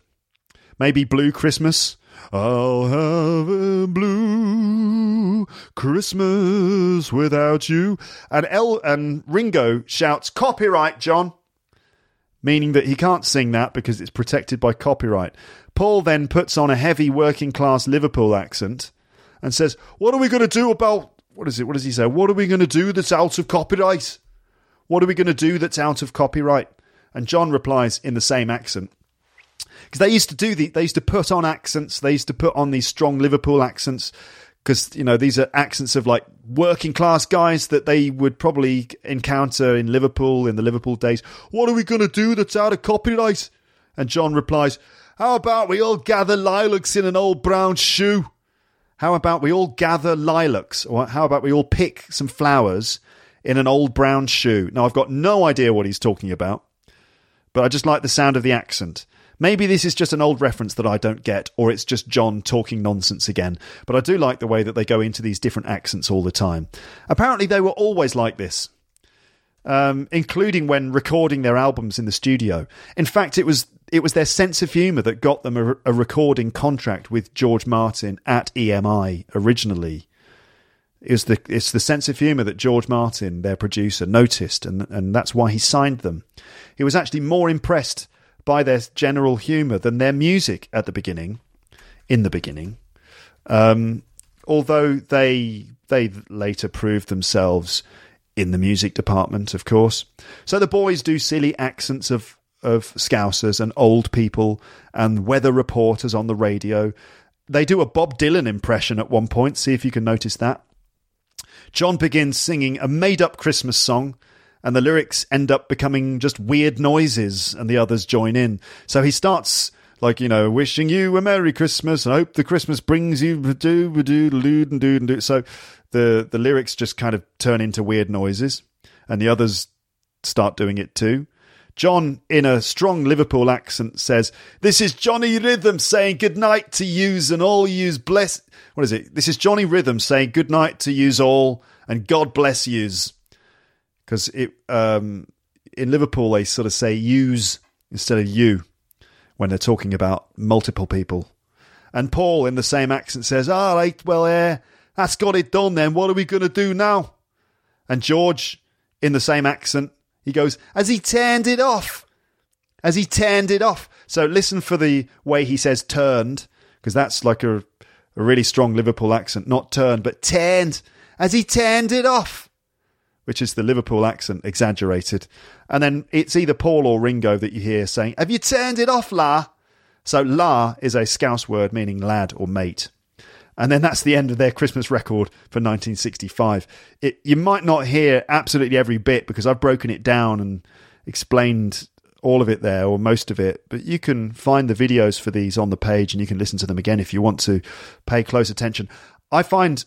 Maybe Blue Christmas. I'll have a blue Christmas without you. And El and Ringo shouts, Copyright, John. Meaning that he can't sing that because it's protected by copyright. Paul then puts on a heavy working class Liverpool accent and says, What are we going to do about what is it? What does he say? What are we going to do that's out of copyright? What are we going to do that's out of copyright? And John replies in the same accent. Because they used to do the, they used to put on accents. They used to put on these strong Liverpool accents. Because you know these are accents of like working class guys that they would probably encounter in Liverpool in the Liverpool days. What are we going to do that's out of copyright? And John replies, "How about we all gather lilacs in an old brown shoe?" How about we all gather lilacs? Or how about we all pick some flowers in an old brown shoe? Now, I've got no idea what he's talking about, but I just like the sound of the accent. Maybe this is just an old reference that I don't get, or it's just John talking nonsense again. But I do like the way that they go into these different accents all the time. Apparently, they were always like this, um, including when recording their albums in the studio. In fact, it was it was their sense of humour that got them a, a, recording contract with George Martin at EMI originally. Was the it's the sense of humour that George Martin, their producer, noticed, and and that's why he signed them. He was actually more impressed by their general humour than their music at the beginning. In the beginning, um, although they they later proved themselves in the music department, of course. So the boys do silly accents of of Scousers and old people and weather reporters on the radio. They do a Bob Dylan impression at one point. See if you can notice that. John begins singing a made up Christmas song, and the lyrics end up becoming just weird noises, and the others join in. So he starts like you know, wishing you a Merry Christmas. I hope the Christmas brings you do do do do do do. So the the lyrics just kind of turn into weird noises, and the others start doing it too. John, in a strong Liverpool accent, says, "This is Johnny Rhythm saying good night to yous and all yous bless." What is it? This is Johnny Rhythm saying good night to yous all and God bless yous. Because it um, in Liverpool they sort of say yous instead of you when they're talking about multiple people. And Paul, in the same accent, says, All right, well, uh, that's got it done then. What are we going to do now? And George, in the same accent, he goes, Has he turned it off? Has he turned it off? So listen for the way he says turned, because that's like a, a really strong Liverpool accent. Not turned, but turned. Has he turned it off? Which is the Liverpool accent exaggerated. And then it's either Paul or Ringo that you hear saying, Have you turned it off, La? So La is a Scouse word meaning lad or mate. And then that's the end of their Christmas record for 1965. It, you might not hear absolutely every bit because I've broken it down and explained all of it there or most of it, but you can find the videos for these on the page and you can listen to them again if you want to pay close attention. I find,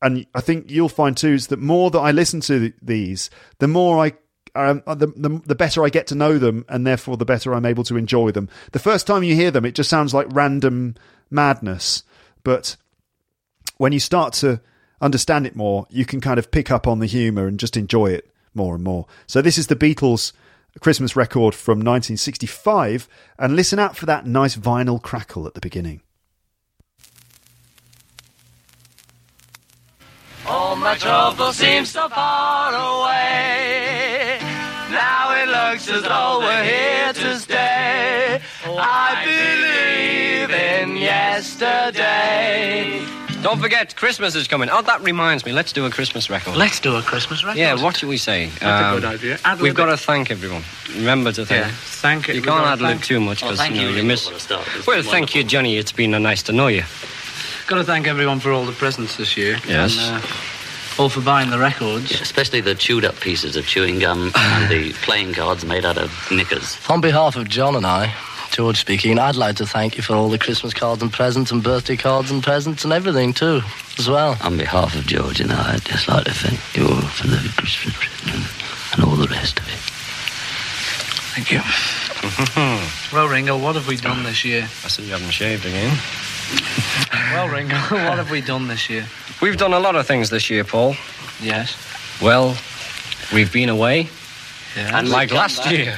and I think you'll find too, is that more that I listen to these, the more I um, the, the, the better I get to know them, and therefore the better I'm able to enjoy them. The first time you hear them, it just sounds like random madness, but when you start to understand it more, you can kind of pick up on the humour and just enjoy it more and more. So this is the Beatles' Christmas record from 1965, and listen out for that nice vinyl crackle at the beginning. All my trouble seems so far away. Now it looks as though we're here to stay. I believe in yesterday. Don't forget, Christmas is coming. Oh, that reminds me. Let's do a Christmas record. Let's do a Christmas record. Yeah, what should we say? Um, That's a good idea. Ad We've got to thank everyone. Remember to thank. Yeah, thank you. You can't got ad to lib too much because thank you, know, you, you miss. for the start. It's Well, thank you, Johnny. It's been uh, nice to know you. Got to thank everyone for all the presents this year. Yes. And, uh, all for buying the records. Especially the chewed up pieces of chewing gum and the playing cards made out of knickers. On behalf of John and I, George speaking, I'd like to thank you for all the Christmas cards and presents and birthday cards and presents and everything too, as well. On behalf of George and I, I'd just like to thank you all for the Christmas present and all the rest of it. Thank you. well, Ringo, what have we done this year? I see you haven't shaved again. Well, Ringo, what have we done this year? We've done a lot of things this year, Paul. Yes. Well, we've been away. Yeah. And like last back. year.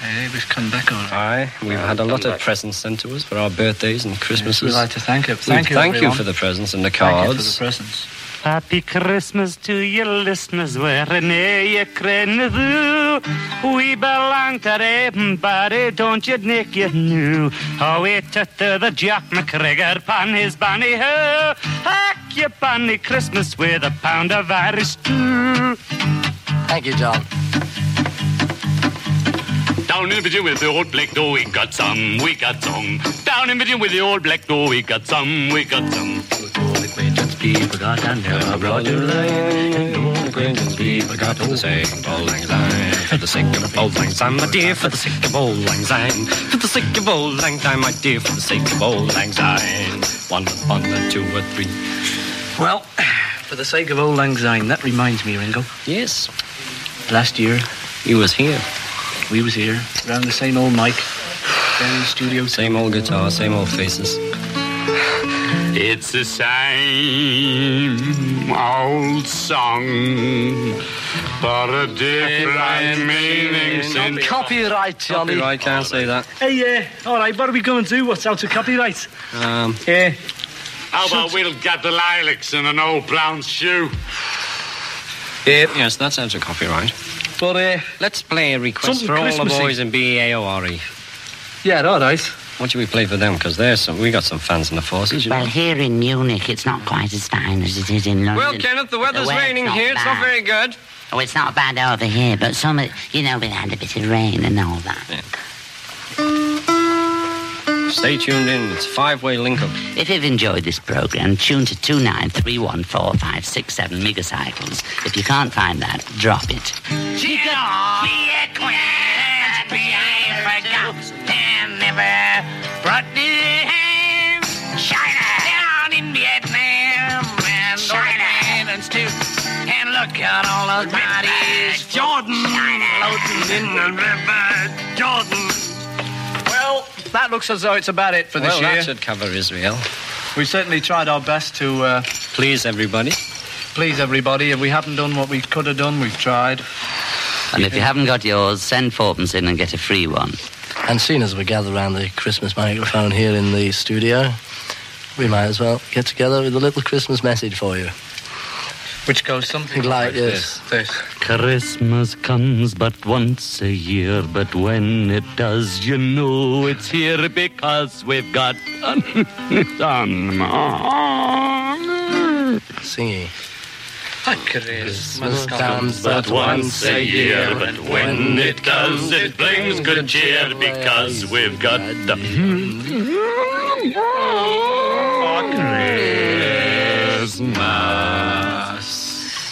Hey, we've come back all right. Aye, we've had a lot of presents sent to us for our birthdays and Yes, Christmases. we'd like to thank you. Thank you, Thank you for the presents and the Thank you for cards. the presents. Happy Christmas to you listeners wherever you crenadu. We belong to everybody, don't you nick you knew. How we to the Jack McGregor pan his banny ho. Hack your banny Christmas with a pound of Irish stew. Thank you, John. Down in the Virgin with the old black door, we got some, we got some. Down in Virgin with the old black door, we got some, we got some. People got and never brought you acquaintance people got for the sake of old lang syne. For the sake of old lang syne, my dear, for the sake of old lang syne. For the sake of old lang syne, my dear, for the sake of old lang syne. One upon the two or three. Well, for the sake of old lang syne, that reminds me, Ringo. Yes, Last year, he was here. we was here, around the same old mic, the studio. Same old guitar, same old faces. It's the same old song, but a different meaning since Copyright, Johnny. Copyright, can't say that. Hey, yeah, all right, what are we going to do? What's out of copyright? Um, Yeah. How about we'll get the lilacs in an old brown shoe? Yeah, yes, that's out of copyright. But, uh, Let's play a request Something for all the boys in B-A-O-R-E. yeah, all right. What should we play for them? Because there's some. We got some fans in the forces. You Well, know. here in Munich, it's not quite as fine as it is in London. Well, Kenneth, the weather's raining here. It's not very good. Oh, it's not bad over here, but some, you know, we had a bit of rain and all that. Stay tuned in. It's five-way link-up. If you've enjoyed this program, tune to 29314567 megacycles. If you can't find that, drop it. Brought the hand, China down in Vietnam, and China and too. And look at all those bodies, Jordan, floating in the river, Jordan. Well, that looks as though it's about it for this well, year. that should cover Israel. We certainly tried our best to uh, Please, everybody. please everybody. If we haven't done what we could have done, we've tried. And if you haven't got yours, send fourpence in and get a free one. And seeing as we gather around the Christmas microphone here in the studio, we might as well get together with a little Christmas message for you. Which goes something Like like this. This. Christmas comes but once a year, but when it does, you know it's here because we've got some. Singing. Christmas comes but once a year, but when it does, it brings good cheer because we've got the Christmas.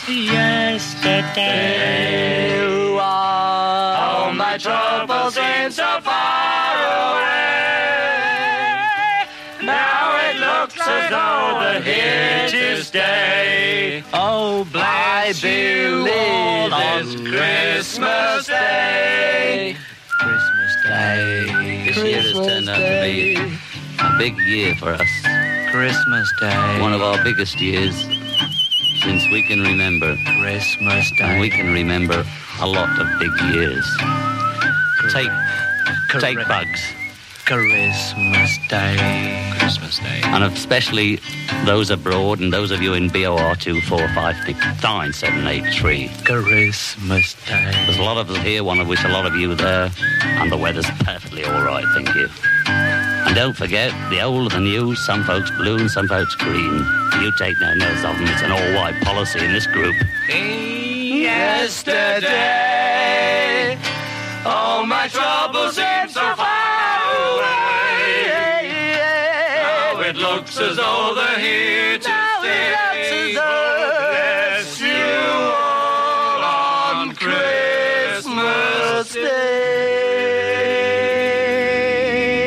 Yesterday, all my troubles seem so far away. Now it looks as though they're here to stay. Oh, bless you all on Christmas Day. Christmas Day. This year has turned out to be a big year for us. Christmas Day. One of our biggest years since we can remember. Christmas And we can remember a lot of big years. Take, take bugs. Christmas Day. Christmas Day. And especially those abroad and those of you in BOR 2456973. Christmas Day. There's a lot of us here, one of which a lot of you there, and the weather's perfectly all right, thank you. And don't forget, the old and the new, some folks blue and some folks green. You take no notice of them, it's an all-white policy in this group. Yesterday, all my troubles it looks as though they're here to stay. Bless you all on Christmas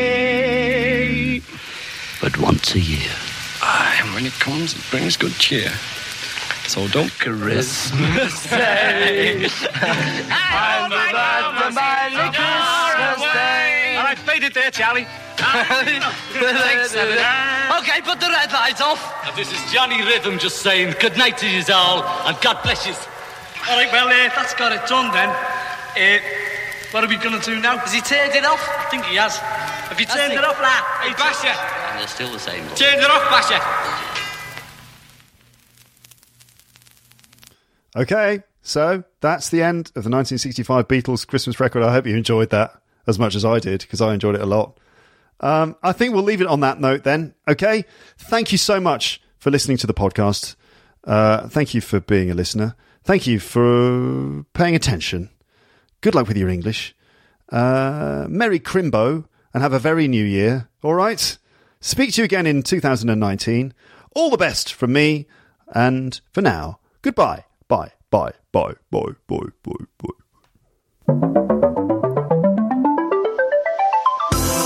Day. But once a year. Aye, and when it comes, it brings good cheer. So don't Christmas Day. I'm about to buy the Christmas Day. All right, fade it there, Charlie. Thanks, Okay, put the red lights off. This is Johnny Rhythm just saying good night to you all, and God bless you. All right, well, uh, that's got it done then. Uh, what are we going to do now? Has he turned it off? I think he has. Have you turned it off, lad? Hey, Basher, And they're still the same. turn it off, Basher. Okay, so that's the end of the 1965 Beatles Christmas record. I hope you enjoyed that as much as I did because I enjoyed it a lot. Um, I think we'll leave it on that note then. Okay, thank you so much for listening to the podcast. Uh, thank you for being a listener. Thank you for paying attention. Good luck with your English. Uh, Merry Crimbo and have a very new year. All right. Speak to you again in 2019. All the best from me. And for now, goodbye. Bye. Bye. Bye. Bye. Bye. Bye. Bye.